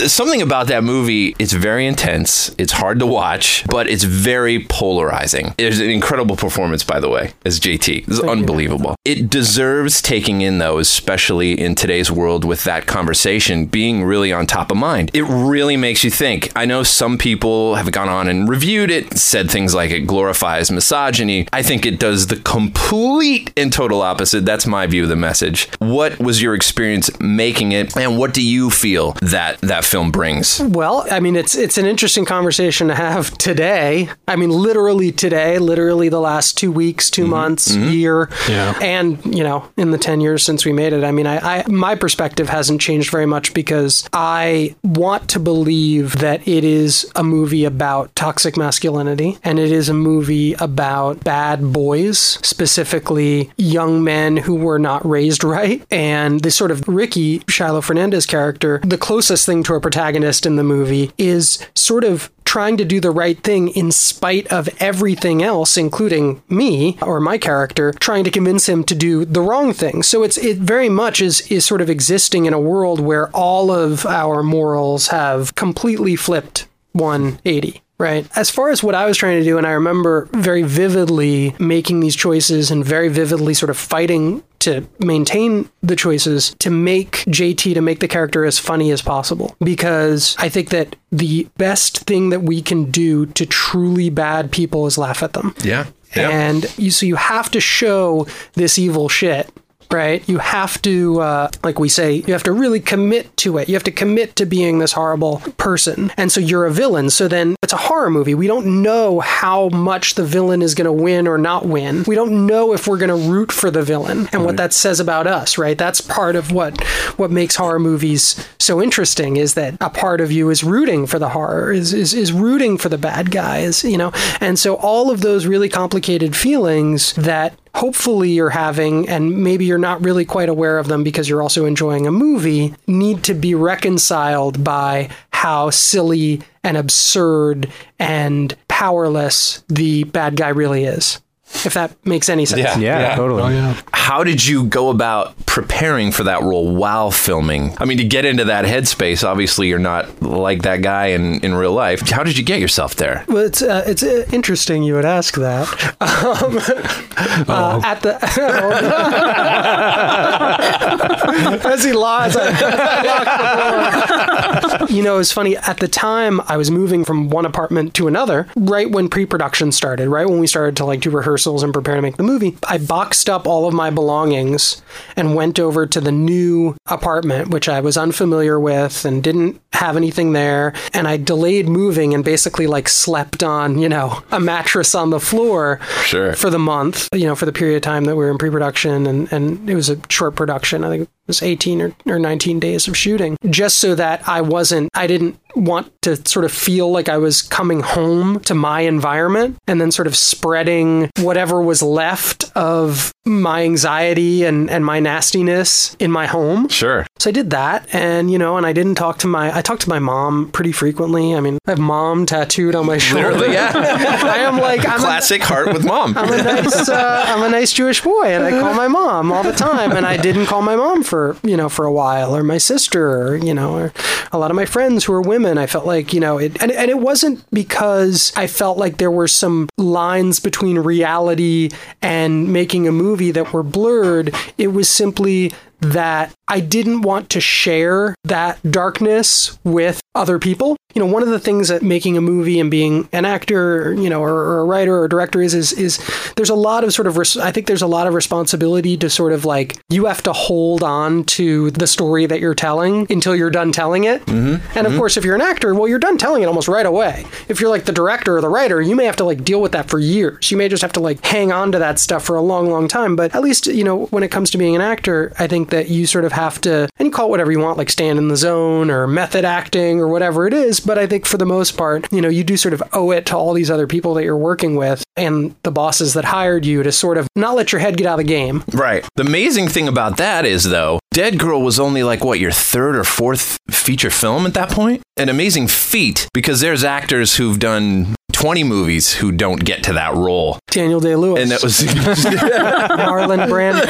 something about that movie, it's very intense. It's hard to watch, but it's very polarizing. There's an incredible performance, by the way, as JT. It's unbelievable. It deserves taking in, though, especially in today's world with that conversation being really on top of mind. It really makes you think. I know some people have gone on and reviewed it, said things like it glorifies misogyny. I think it does the complete and total opposite. That's my view of the message. What was your experience making it, and what do you feel that that film brings? Well, I mean, it's it's an interesting conversation to have today. I mean, literally today, literally the last two weeks, 2 mm-hmm. months, mm-hmm. year, Yeah. and you know, in the ten years since we made it. I mean, I, I my perspective hasn't changed very much because I want to believe that it is a movie about toxic masculinity, and it is a movie about bad boys, specifically young men who were not raised right, and this sort of Ricky Shiloh Fernandez character, the closest thing to a protagonist in the movie is sort of trying to do the right thing in spite of everything else, including me or my character, trying to convince him to do the wrong thing. So it's it very much is is sort of existing in a world where all of our morals have completely flipped 180 right? As far as what I was trying to do, and I remember very vividly making these choices and very vividly sort of fighting to maintain the choices to make JT to make the character as funny as possible because I think that the best thing that we can do to truly bad people is laugh at them. Yeah. And you so you have to show this evil shit. Right? You have to, uh, like we say, you have to really commit to it. You have to commit to being this horrible person. And so you're a villain. So then it's a horror movie. We don't know how much the villain is going to win or not win. We don't know if we're going to root for the villain and what that says about us, right? That's part of what what makes horror movies so interesting is that a part of you is rooting for the horror, is is, is rooting for the bad guys, you know? And so all of those really complicated feelings that hopefully you're having, and maybe you're not really quite aware of them because you're also enjoying a movie, need to be reconciled by how silly and absurd and powerless the bad guy really is. If that makes any sense. Yeah. Yeah, totally. Oh yeah. How did you go about preparing for that role while filming? I mean, to get into that headspace, obviously you're not like that guy in, in real life. How did you get yourself there? Well, it's uh, it's uh, interesting you would ask that. Um, uh, at the as he lies, I locked the door. You know, it's funny. At the time, I was moving from one apartment to another. Right when pre-production started, right when we started to like do rehearsals and prepare to make the movie, I boxed up all of my belongings and went over to the new apartment, which I was unfamiliar with and didn't have anything there. And I delayed moving and basically like slept on, you know, a mattress on the floor Sure. for the month, you know, for the period of time that we were in pre-production and, and it was a short production. I think was 18 or, or 19 days of shooting just so that I wasn't, I didn't want to sort of feel like I was coming home to my environment and then sort of spreading whatever was left of my anxiety and, and my nastiness in my home. Sure. So I did that, and you know, and I didn't talk to my. I talked to my mom pretty frequently. I mean, I have mom tattooed on my shoulder. Literally, yeah. I am like I'm a, Classic heart with mom. I'm a nice. Uh, I'm a nice Jewish boy, and I call my mom all the time. And I didn't call my mom for you know for a while, or my sister, or you know, or a lot of my friends who are women. I felt like you know, it, and and it wasn't because I felt like there were some lines between reality and making a movie that were blurred. It was simply that I didn't want to share that darkness with other people. You know, one of the things that making a movie and being an actor, you know, or, or a writer or a director is, is, is there's a lot of sort of, res- I think there's a lot of responsibility to sort of like, you have to hold on to the story that you're telling until you're done telling it. Mm-hmm. And of course, if you're an actor, well, you're done telling it almost right away. If you're like the director or the writer, you may have to like deal with that for years. You may just have to like hang on to that stuff for a long, long time. But at least, you know, when it comes to being an actor, I think that you sort of have to, and you call it whatever you want, like stand in the zone or method acting or whatever it is. But I think for the most part, you know, you do sort of owe it to all these other people that you're working with and the bosses that hired you to sort of not let your head get out of the game. Right. The amazing thing about that is, though, Dead Girl was only like, what, your third or fourth feature film at that point? An amazing feat because there's actors who've done 20 movies who don't get to that role. Daniel Day Lewis. And that was. Marlon Brando.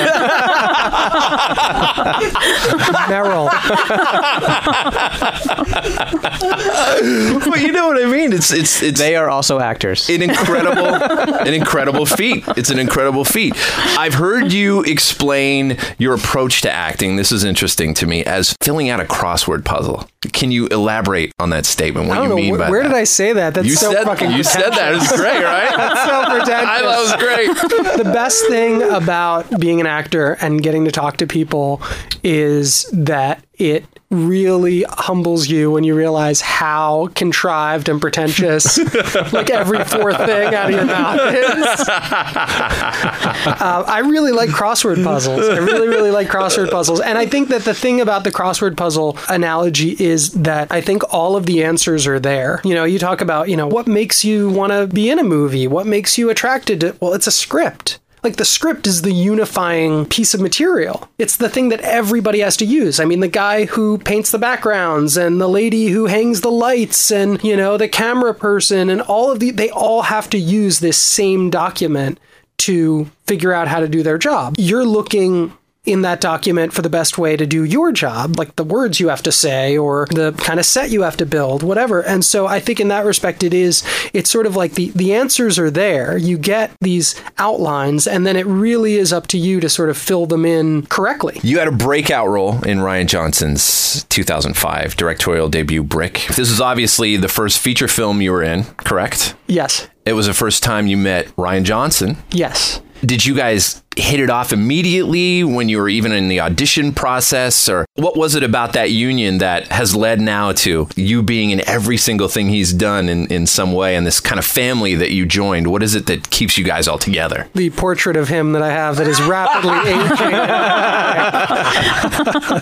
Meryl. well, you know what I mean? It's, it's, it's. They are also actors. an incredible an incredible feat it's an incredible feat i've heard you explain your approach to acting this is interesting to me as filling out a crossword puzzle can you elaborate on that statement? What do you know mean wh- by where that? did I say that. That's you so said fucking you said that. It was great right? That's so pretentious. i thought it was great. The best thing about being an actor and getting to talk to people is that it really humbles you when you realize how contrived and pretentious like every fourth thing out of your mouth is. Uh, I really like crossword puzzles. I really, really like crossword puzzles. And I think that the thing about the crossword puzzle analogy is that I think all of the answers are there. You know, you talk about, you know, what makes you want to be in a movie? What makes you attracted to, well, it's a script. Like the script is the unifying piece of material. It's the thing that everybody has to use. I mean, the guy who paints the backgrounds and the lady who hangs the lights and, you know, the camera person and all of the, they all have to use this same document to figure out how to do their job. You're looking in that document for the best way to do your job, like the words you have to say or the kind of set you have to build, whatever. And so I think in that respect, it is, it's sort of like the, the answers are there. You get these outlines, and then it really is up to you to sort of fill them in correctly. You had a breakout role in Rian Johnson's 2005 directorial debut, Brick. This is obviously the first feature film you were in, correct? Yes. It was the first time you met Rian Johnson. Yes. Did you guys hit it off immediately when you were even in the audition process? Or what was it about that union that has led now to you being in every single thing he's done in, in some way and this kind of family that you joined? What is it that keeps you guys all together? The portrait of him that I have that is rapidly aging.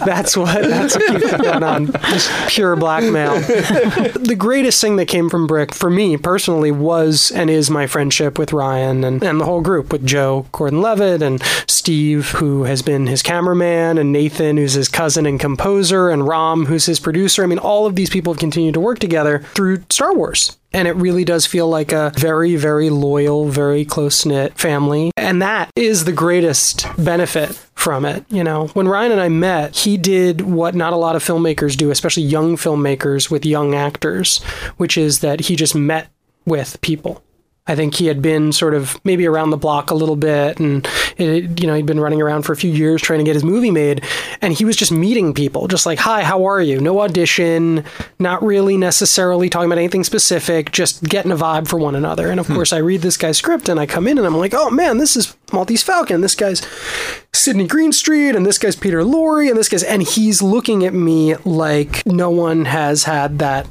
that's what that's what keeps it going on. Just pure blackmail. the greatest thing that came from Brick for me personally was and is my friendship with Rian and, and the whole group with Joe Gordon Levitt and Steve, who has been his cameraman, and Nathan, who's his cousin and composer, and Ram, who's his producer. I mean, all of these people have continued to work together through Star Wars. And it really does feel like a very, very loyal, very close knit family. And that is the greatest benefit from it. You know, when Rian and I met, he did what not a lot of filmmakers do, especially young filmmakers with young actors, which is that he just met with people. I think he had been sort of maybe around the block a little bit, and it, you know he'd been running around for a few years trying to get his movie made, and he was just meeting people, just like, "Hi, how are you?" No audition, not really necessarily talking about anything specific, just getting a vibe for one another. And of hmm. course, I read this guy's script, and I come in, and I'm like, "Oh man, this is Maltese Falcon. This guy's Sidney Greenstreet, and this guy's Peter Lorre, and this guy's," and he's looking at me like no one has had that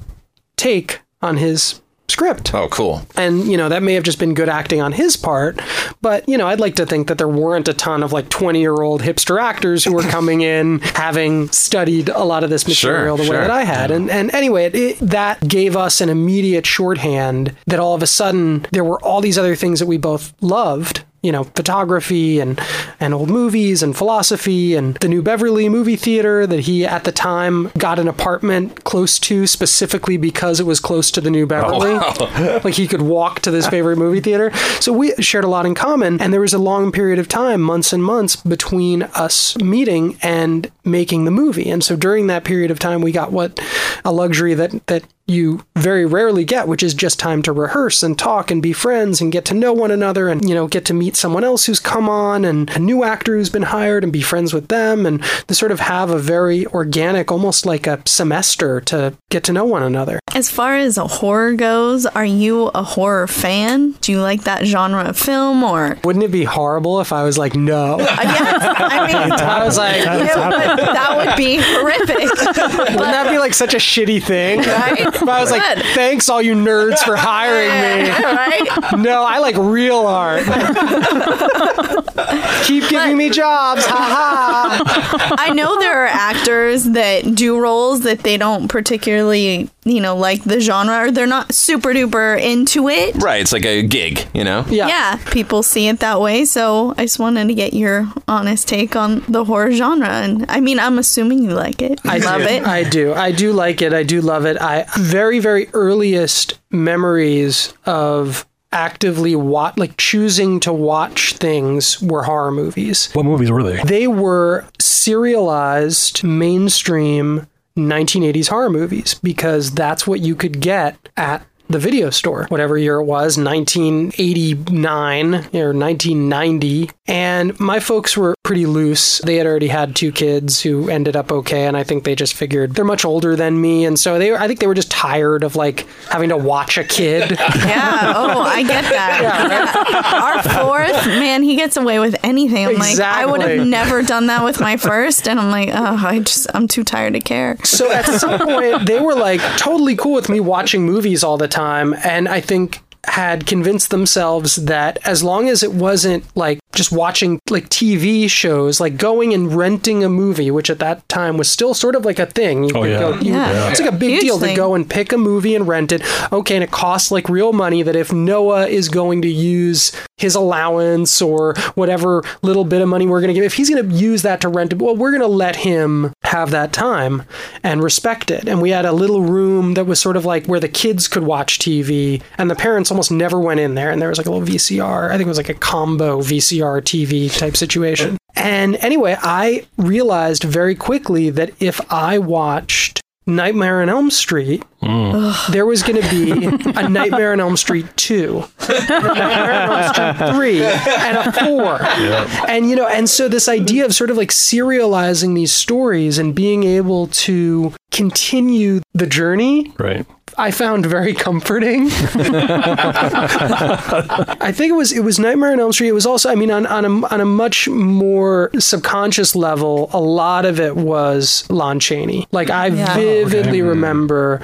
take on his script. Oh, cool. And, you know, that may have just been good acting on his part, but, you know, I'd like to think that there weren't a ton of like 20 year old hipster actors who were coming in having studied a lot of this material Sure, the way sure. that I had. And, and anyway, it, it, that gave us an immediate shorthand that all of a sudden there were all these other things that we both loved. You know, photography and and old movies and philosophy and the New Beverly movie theater that he at the time got an apartment close to specifically because it was close to the New Beverly. Oh, like he could walk to this favorite movie theater. So we shared a lot in common, and there was a long period of time, months and months, between us meeting and making the movie. And so during that period of time, we got what a luxury that that you very rarely get, which is just time to rehearse and talk and be friends and get to know one another and, you know, get to meet someone else who's come on and a new actor who's been hired and be friends with them and to sort of have a very organic, almost like a semester to get to know one another. As far as horror goes, are you a horror fan? Do you like that genre of film or? Wouldn't it be horrible if I was like, no? Yes, I mean, I was like, it would- that would be horrific. Wouldn't that be like such a shitty thing? Right? If I was like, Good. thanks all you nerds for hiring me. right? No, I like real art. Keep giving me jobs. Ha ha. I know there are actors that do roles that they don't particularly, you know, like the genre or they're not super duper into it. Right. It's like a gig, you know? Yeah. Yeah, people see it that way. So I just wanted to get your honest take on the horror genre. And I mean, I'm assuming you like it. You I love do. it. I do. I do like it. I do love it. I very very earliest memories of actively watch like choosing to watch things were horror movies. What movies were they? They were serialized mainstream 1980s horror movies because that's what you could get at the video store, whatever year it was, 1989 or 1990. And my folks were pretty loose. They had already had two kids who ended up okay. And I think they just figured they're much older than me. And so they, I think they were just tired of like having to watch a kid. yeah. Oh, I get that. Yeah. Our fourth, man, he gets away with anything. I'm like, I would have never done that with my first. And I'm like, oh, I just, I'm too tired to care. So at some point, they were like totally cool with me watching movies all the time. And I think had convinced themselves that as long as it wasn't like just watching like TV shows, like going and renting a movie, which at that time was still sort of like a thing. You Oh, could yeah. go- you- Yeah. It's like a big Huge deal thing. to go and pick a movie and rent it. Okay, and it costs like real money that if Noah is going to use his allowance or whatever little bit of money we're going to give, if he's going to use that to rent it, well, we're going to let him have that time and respect it. And we had a little room that was sort of like where the kids could watch TV and the parents almost never went in there. And there was like a little VCR. I think it was like a combo VCR TV type situation. And anyway, I realized very quickly that if I watched Nightmare on Elm Street, there was going to be a Nightmare on Elm Street 2, Nightmare on Elm Street 3, and a 4. And, you know, and so this idea of sort of like serializing these stories and being able to continue the journey Right. I found very comforting. I think it was it was Nightmare on Elm Street. It was also, I mean, on on a, on a much more subconscious level, a lot of it was Lon Chaney. Like I Yeah. Oh, vividly remember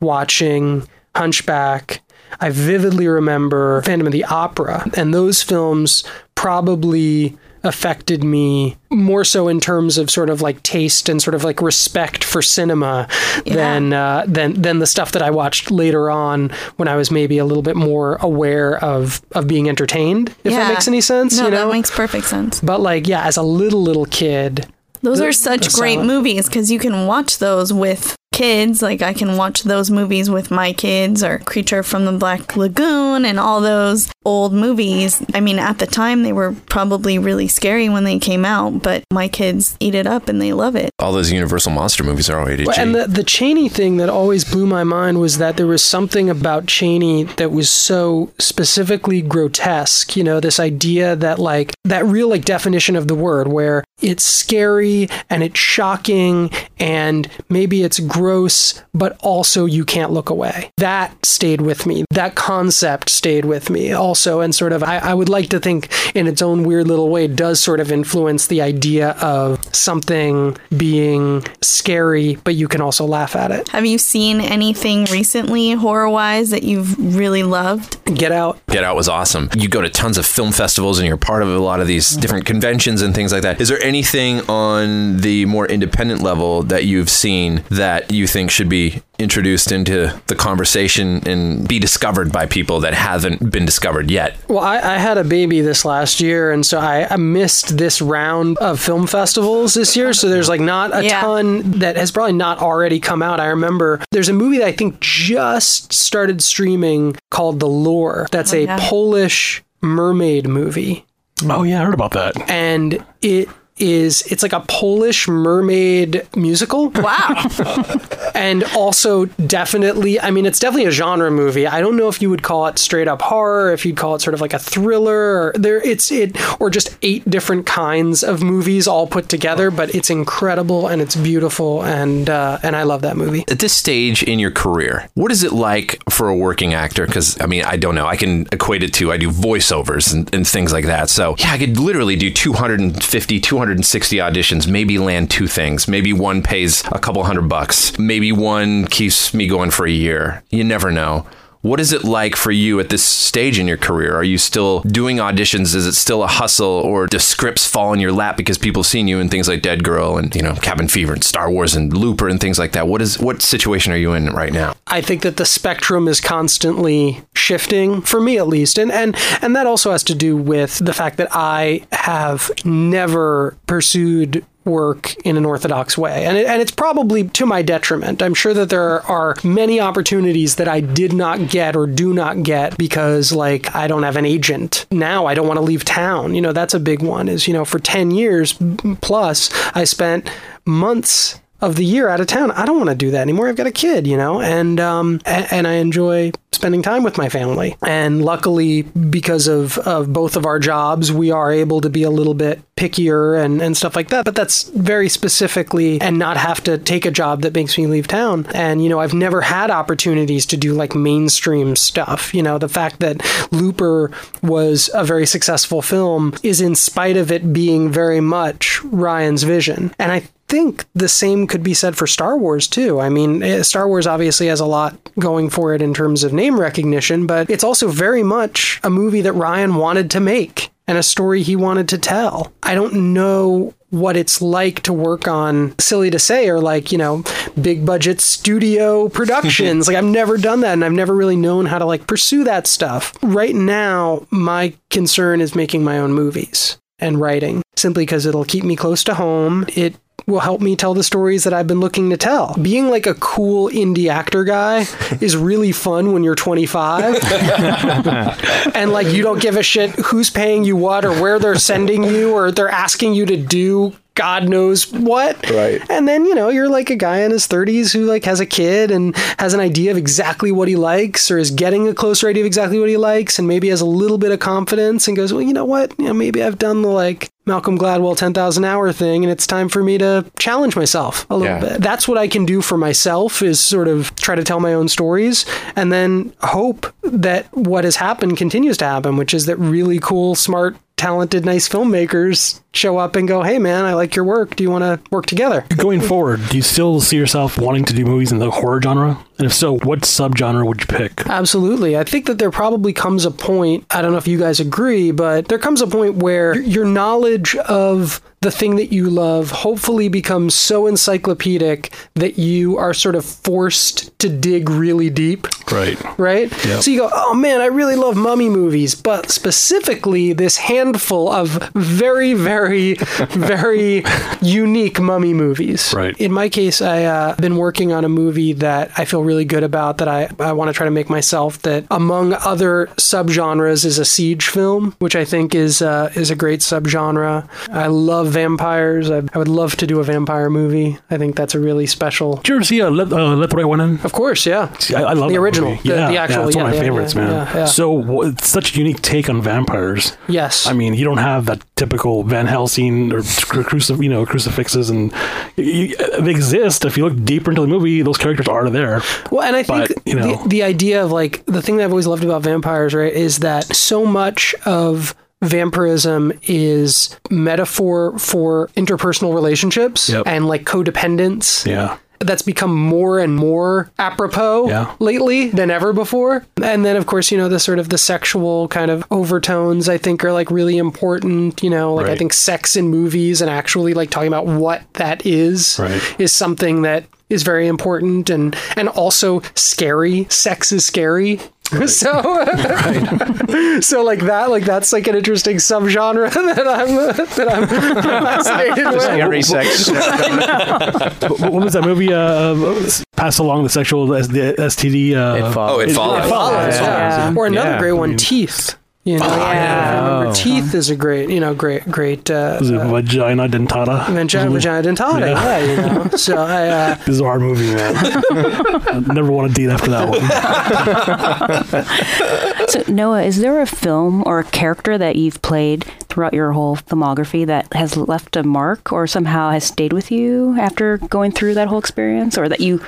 watching Hunchback. I vividly remember Phantom of the Opera, and those films probably affected me more so in terms of sort of like taste and sort of like respect for cinema than uh, than than the stuff that I watched later on when I was maybe a little bit more aware of of being entertained. If that makes any sense, No, you know. that makes perfect sense. but like, yeah, as a little little kid, Those are such great movies because you can watch those with kids. Like I can watch those movies with my kids or Creature from the Black Lagoon and all those old movies. I mean, at the time they were probably really scary when they came out, but my kids eat it up and they love it. All those Universal monster movies are all rated Well, G. and the, the Chaney thing that always blew my mind was that there was something about Chaney that was so specifically grotesque. You know, this idea that, like, that real, like, definition of the word where it's scary and it's shocking and maybe it's gross, but also you can't look away. That stayed with me. That concept stayed with me also. And sort of, I, I would like to think in its own weird little way, does sort of influence the idea of something being scary, but you can also laugh at it. Have you seen anything recently horror wise that you've really loved? Get Out. Get Out was awesome. You go to tons of film festivals and you're part of a lot of these different conventions and things like that. Is there anything on the more independent level that you've seen that you think should be introduced into the conversation and be discovered by people that haven't been discovered yet? Well, I, I had a baby this last year, and so I, I missed this round of film festivals this year. So there's like not a Yeah. ton that has probably not already come out. I remember there's a movie that I think just started streaming called The Lure. That's oh, a yeah. Polish mermaid movie. Oh yeah, I heard about that. and it is it's like a Polish mermaid musical. Wow. and also definitely I mean it's definitely a genre movie. I don't know if you would call it straight up horror, if you'd call it sort of like a thriller or there it's it or just eight different kinds of movies all put together, but it's incredible and it's beautiful and uh, and I love that movie. At this stage in your career, what is it like for a working actor? Because, I mean, I don't know. I can equate it to I do voiceovers and, and things like that. So, yeah, I could literally do 250, 260 auditions, maybe land two things. Maybe one pays a couple hundred bucks. Maybe one keeps me going for a year. You never know. What is it like for you at this stage in your career? Are you still doing auditions? Is it still a hustle, or do scripts fall in your lap because people have seen you in things like Dead Girl and you know Cabin Fever and Star Wars and Looper and things like that? What is what situation are you in right now? I think that the spectrum is constantly shifting for me at least and and and that also has to do with the fact that I have never pursued work in an orthodox way. And it, and it's probably to my detriment. I'm sure that there are many opportunities that i did not get or do not get because like i don't have an agent. Now i don't want to leave town. You know that's a big one is you know for 10 years plus i spent months of the year out of town. I don't want to do that anymore. I've got a kid, you know, and um, a- and I enjoy spending time with my family. And luckily, because of, of both of our jobs, we are able to be a little bit pickier and, and stuff like that. But that's very specifically and not have to take a job that makes me leave town. And, you know, I've never had opportunities to do like mainstream stuff. You know, the fact that Looper was a very successful film is in spite of it being very much Rian's vision. And I think the same could be said for Star Wars too. I mean, eh, Star Wars obviously has a lot going for it in terms of name recognition, but it's also very much a movie that Rian wanted to make and a story he wanted to tell. I don't know what it's like to work on silly to say or like you know big budget studio productions like i've never done that and i've never really known how to like pursue that stuff right now my concern is making my own movies and writing simply because it'll keep me close to home it will help me tell the stories that I've been looking to tell. Being like a cool indie actor guy is really fun when you're 25. and like you don't give a shit who's paying you what or where they're sending you or they're asking you to do God knows what. Right. And then, you know, you're like a guy in his 30s who like has a kid and has an idea of exactly what he likes or is getting a closer idea of exactly what he likes and maybe has a little bit of confidence and goes, "Well, you know what? You know, maybe I've done the like Malcolm Gladwell 10,000 hour thing and it's time for me to challenge myself a little Yeah. bit." That's what I can do for myself is sort of try to tell my own stories and then hope that what has happened continues to happen, which is that really cool, smart talented, nice filmmakers show up and go, "Hey, man, I like your work. Do you want to work together?" Going forward, do you still see yourself wanting to do movies in the horror genre? And if so, what subgenre would you pick? Absolutely. I think that there probably comes a point, I don't know if you guys agree, but there comes a point where your knowledge of the thing that you love hopefully becomes so encyclopedic that you are sort of forced to dig really deep. Right. Right? Yep. So you go, oh man, I really love mummy movies, but specifically this handful of very, very, very very unique mummy movies. Right. In my case, I've uh, been working on a movie that I feel really good about that I, I want to try to make myself that among other subgenres is a siege film, which I think is uh, is a great subgenre. I love vampires. I, I would love to do a vampire movie. I think that's a really special. Did you ever see uh, Let, uh, Let the Right One In? Of course, yeah. See, I, I love the original, the, yeah, the actual. yeah, it's yeah, one of my yeah, favorites, man. So such a unique take on vampires. yes. I mean, you don't have that typical Van Helsing or crucif- you know, crucifixes, and you, they exist. If you look deeper into the movie, those characters are there. Well, and I think But, you know- the, the idea of like the thing that I've always loved about vampires, right, is that so much of vampirism is metaphor for interpersonal relationships Yep. and like codependence. Yeah. That's become more and more apropos Yeah. lately than ever before. And then, of course, you know, the sort of the sexual kind of overtones I think are like really important. You know, like I think sex in movies and actually like talking about what that is Right. is something that is very important and and also scary. Sex is scary. So, so like that, like that's like an interesting subgenre that I'm that I'm fascinated with. Scary sex. what, what was that movie? Uh, pass along the sexual S- the STD. Uh, It follows. Oh, it follows. It follows, Yeah. yeah. Or another Yeah. great one, Teeth. You know, yeah. I remember Oh. Teeth is a great, you know, great, great. Uh, was it Vagina Dentata? Vagina, vagina dentata, yeah. you know. So I, uh, Bizarre movie, man. I never want to date after that one. So, Noah, is there a film or a character that you've played throughout your whole filmography that has left a mark or somehow has stayed with you after going through that whole experience or that you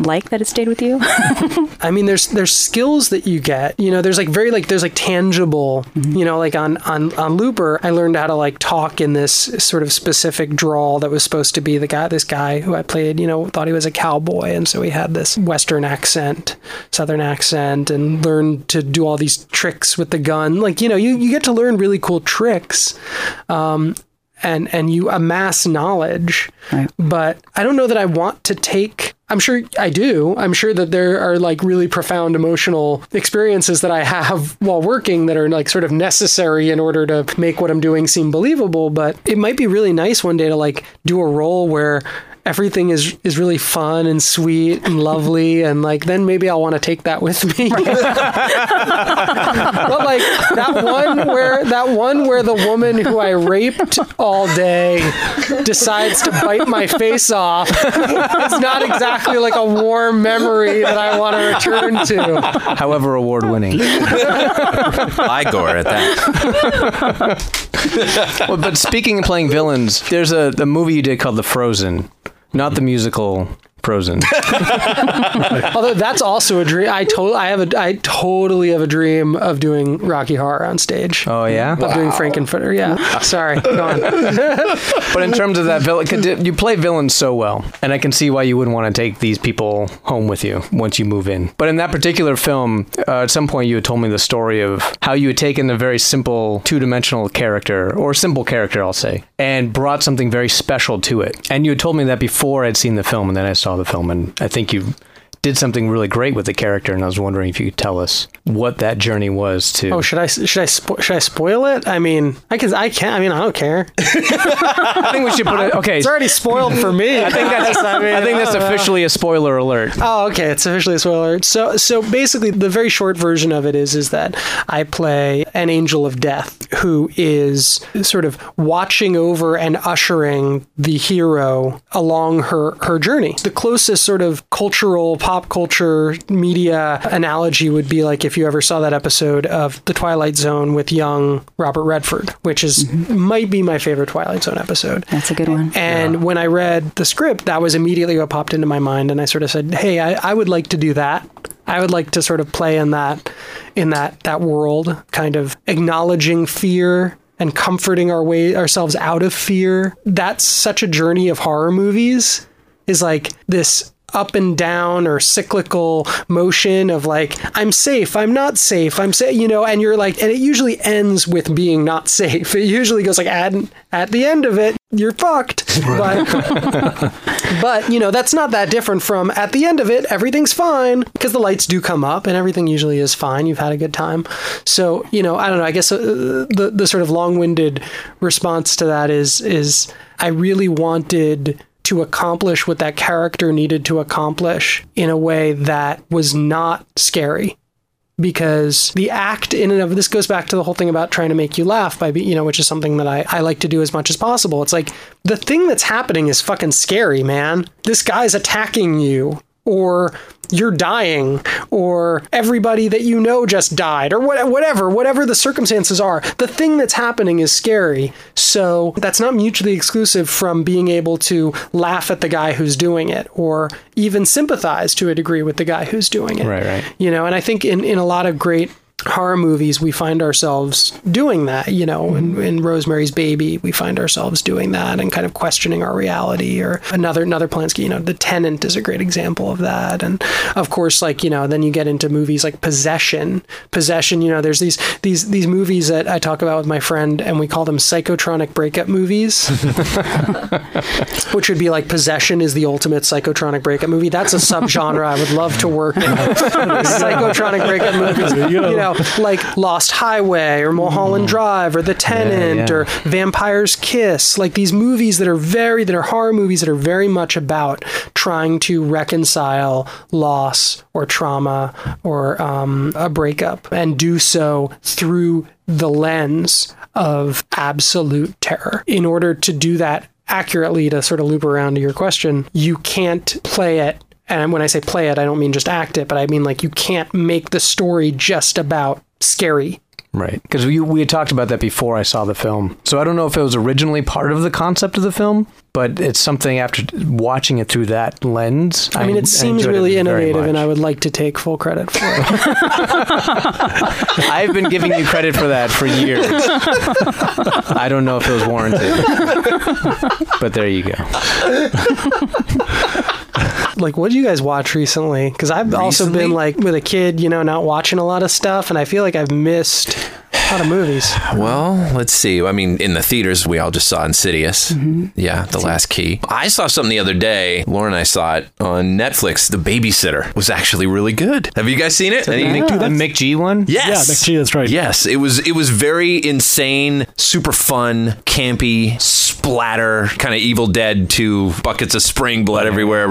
like that it stayed with you? I mean, there's there's skills that you get. You know, there's like very like there's like tangible. You know, like on on on Looper, I learned how to like talk in this sort of specific drawl that was supposed to be the guy. This guy who I played, you know, thought he was a cowboy, and so he had this Western accent, Southern accent, and learned to do all these tricks with the gun. Like you know, you you get to learn really cool tricks. Um, and and you amass knowledge Right. but i don't know that i want to take i'm sure i do. I'm sure that there are like really profound emotional experiences that i have while working that are like sort of necessary in order to make what i'm doing seem believable but it might be really nice one day to like do a role where everything is is really fun and sweet and lovely and like then maybe I'll want to take that with me. but like that one where that one where the woman who I raped all day decides to bite my face off is not exactly like a warm memory that I want to return to. However, award winning. Igor at that. well, but speaking of playing villains, there's a, a movie you did called The Frozen, not the musical Frozen. Although that's also a dream. I to- I have a I totally have a dream of doing Rocky Horror on stage. Oh yeah. Of doing Frank-N-Furter. Yeah. Sorry. Go on. But in terms of that villain, 'cause you play villains so well, and I can see why you wouldn't want to take these people home with you once you move in. But in that particular film, uh, at some point you had told me the story of how you had taken a very simple two-dimensional character, or simple character, I'll say, and brought something very special to it. And you had told me that before I'd seen the film, and then I saw the film, and I think you did something really great with the character. And I was wondering if you could tell us what that journey was to. Oh, should I should I spo- should I spoil it? I mean, I can I can I mean I don't care. I think we should put it. Okay, It's already spoiled for me. I think that's. I, mean, I think that's know. officially a spoiler alert. Oh, okay. It's officially a spoiler. So, so basically, the very short version of it is is that I play an angel of death who is sort of watching over and ushering the hero along her her journey. The closest sort of cultural pop culture media analogy would be like if you ever saw that episode of The Twilight Zone with young Robert Redford, which is mm-hmm. might be my favorite Twilight Zone episode. That's a good one. And when I read the script, that was immediately what popped into my mind, and I sort of said, "Hey, I, I would like to do that. I would like to sort of play in that, in that that world, kind of acknowledging fear." and comforting our way ourselves out of fear. That's such a journey of horror movies is like this up and down or cyclical motion of like I'm safe, I'm not safe, I'm safe, you know, and you're like and it usually ends with being not safe. It usually goes like at at the end of it, you're fucked. But but you know, that's not that different from at the end of it, everything's fine because the lights do come up and everything usually is fine. You've had a good time. So, you know, I don't know, I guess uh, the the sort of long-winded response to that is is I really wanted to accomplish what that character needed to accomplish in a way that was not scary. Because the act in and of this goes back to the whole thing about trying to make you laugh by you know which is something that I, I like to do as much as possible. It's like the thing that's happening is fucking scary man. This guy's attacking you or you're dying or everybody that you know just died or whatever whatever the circumstances are the thing that's happening is scary so that's not mutually exclusive from being able to laugh at the guy who's doing it or even sympathize to a degree with the guy who's doing it Right, right. you know and i think in, in a lot of great horror movies we find ourselves doing that you know in, mm-hmm. in rosemary's baby we find ourselves doing that and kind of questioning our reality or another another Polanski you know the tenant is a great example of that. And of course like you know then you get into movies like possession. Possession you know there's these these these movies that i talk about with my friend and we call them psychotronic breakup movies which would be like possession is the ultimate psychotronic breakup movie. That's a subgenre i would love to work in. Psychotronic breakup movies. You know like lost highway or mulholland drive or the tenant yeah. or vampire's kiss like these movies that are very that are horror movies that are very much about trying to reconcile loss or trauma or um, a breakup and do so through the lens of absolute terror in order to do that accurately to sort of loop around to your question you can't play it and when I say play it, I don't mean just act it, but I mean like you can't make the story just about scary. Right. Because we, we had talked about that before I saw the film. So I don't know if it was originally part of the concept of the film, but it's something after watching it through that lens. I mean, it seems enjoyed really it innovative, and. I would like to take full credit for it. I've been giving you credit for that for years. I don't know if it was warranted, but there you go. like, what did you guys watch recently? Because I've also been like with a kid, you know, not watching a lot of stuff, and I feel like I've missed a lot of movies. Well, let's see. I mean, in the theaters, we all just saw Insidious. Mm-hmm. Yeah, The Last Key. I saw something the other day. Lauren and I saw it on Netflix. The Babysitter was actually really good. Have you guys seen it? Any- oh, The McG one? Yes. Yeah, McG, that's right. Yes, it was. It was very insane, super fun, campy, splatter, kind of Evil Dead to buckets of spring blood everywhere,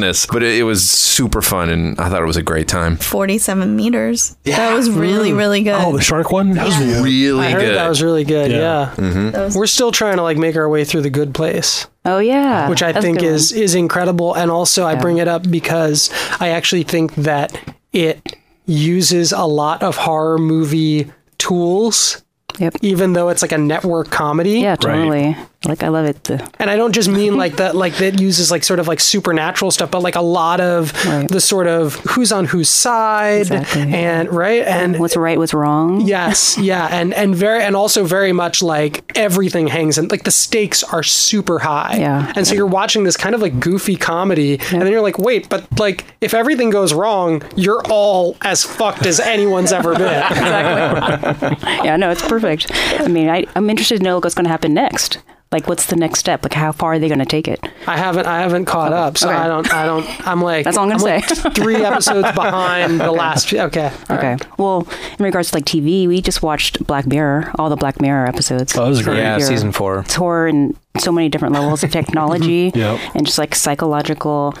ridiculousness. But it, it was super fun, and I thought it was a great time. 47 meters. Yeah. That was really, mm-hmm. really good. Oh, the shark one? That was Really I heard good. that was really good. Yeah. Yeah, mm-hmm. That was- we're still trying to like make our way through the good place. Oh yeah, which I That's think good one. is is incredible. And also, I bring it up because I actually think that it uses a lot of horror movie tools. Yep. Even though it's like a network comedy. Yeah, totally. Like I love it. And I don't just mean like that, like that uses like sort of like supernatural stuff, but like a lot of the sort of who's on whose side Exactly. and right and what's right, what's wrong. Yes, yeah, and and very and also very much like everything hangs in like the stakes are super high. Yeah. And so you're watching this kind of like goofy comedy and then you're like, "Wait, but like if everything goes wrong, you're all as fucked as anyone's ever been." yeah, no, it's perfect. I mean, I, I'm interested to know what's going to happen next. Like, what's the next step? Like, how far are they going to take it? I haven't I haven't caught up, so Okay. I don't I don't I'm like That's all I'm gonna like say. 3 episodes behind the last. Okay. all Okay. right. Well, in regards to like TV, we just watched Black Mirror, all the Black Mirror episodes. Oh, that was great. Yeah, Your- season four. It's horror and so many different levels of technology Yep. and just like psychological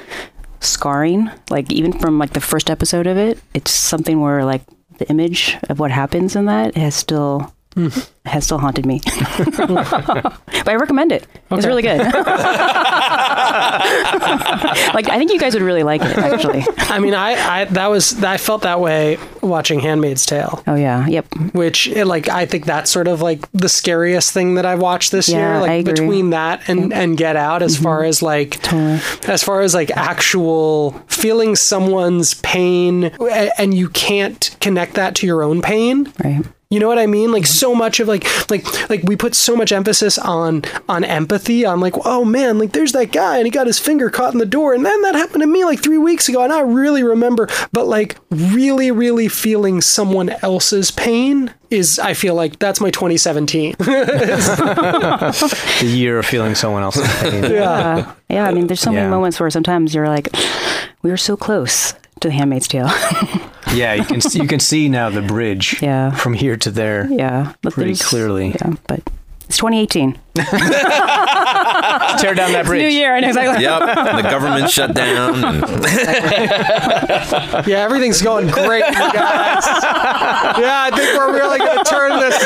scarring. Like even from like the first episode of it, it's something where like the image of what happens in that has still has still haunted me. but I recommend it. It's really good. like I think you guys would really like it actually. I mean, I, I that was I felt that way watching Handmaid's Tale. Oh yeah. Yep. which it, like I think that's sort of like the scariest thing that I've watched this Yeah, year. Like. Mm-hmm. between that and and Get Out, as far as like Totally. as far as like actual feeling someone's pain, and you can't connect that to your own pain. Right. You know what I mean? Like so much of like like like we put so much emphasis on on empathy. On like, oh man, like there's that guy and he got his finger caught in the door, and then that happened to me like three weeks ago, and I really remember. But like really, really feeling someone else's pain is I feel like that's my 2017. the year of feeling someone else's pain. Yeah. Yeah, I mean, there's so Yeah. many moments where sometimes you're like, we were so close to The Handmaid's Tale. Yeah, you can you can see now the bridge. Yeah. from here to there. yeah. But Pretty clearly. Yeah, but it's 2018. Tear down that bridge. New year, I know exactly. Yep. The government shut down. And yeah, everything's going great, you guys. Yeah, I think we're really gonna turn this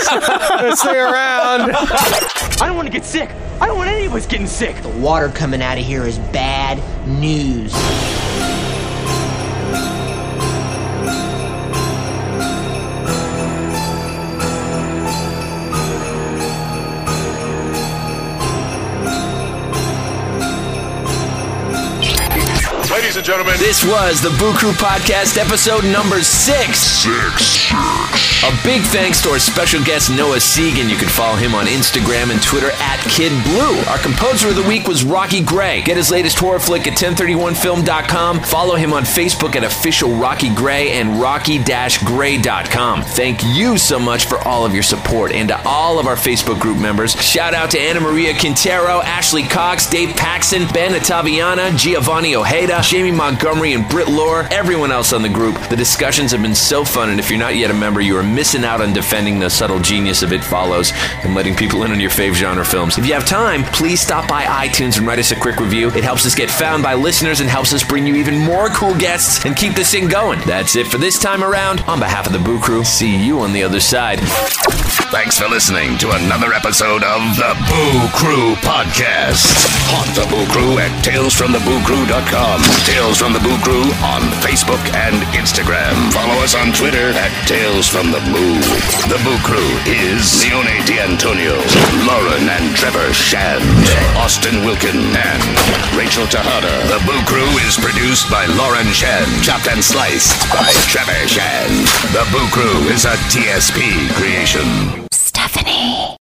this thing around. I don't want to get sick. I don't want any of us getting sick. The water coming out of here is bad news. Ladies and gentlemen, this was the Boo Crew Podcast, episode number six. six. A big thanks to our special guest Noah Segan. You can follow him on Instagram and Twitter at Kid Blue. Our composer of the week was Rocky Gray. Get his latest horror flick at 1031film.com. Follow him on Facebook at official Rocky Gray and rocky-gray.com. Thank you so much for all of your support and to all of our Facebook group members. Shout out to Anna Maria Quintero, Ashley Cox, Dave Paxson, Ben Ottaviana, Giovanni Ojeda, Jamie Montgomery, and Britt Lore, everyone else on the group. The discussions have been so fun, and if you're not yet a member, you are missing out on defending the subtle genius of It Follows and letting people in on your fave genre films. If you have time, please stop by iTunes and write us a quick review. It helps us get found by listeners and helps us bring you even more cool guests and keep this thing going. That's it for this time around. On behalf of the Boo Crew, see you on the other side. Thanks for listening to another episode of the Boo Crew Podcast. Haunt the Boo Crew at talesfromthebooCrew.com. Tales from the Boo Crew on Facebook and Instagram. Follow us on Twitter at Tales from the Boo. The Boo Crew is Leone D'Antonio, Lauren and Trevor Shand, Austin Wilkin, and Rachel Tejada. The Boo Crew is produced by Lauren Shand, chopped and sliced by Trevor Shand. The Boo Crew is a TSP creation. Stephanie.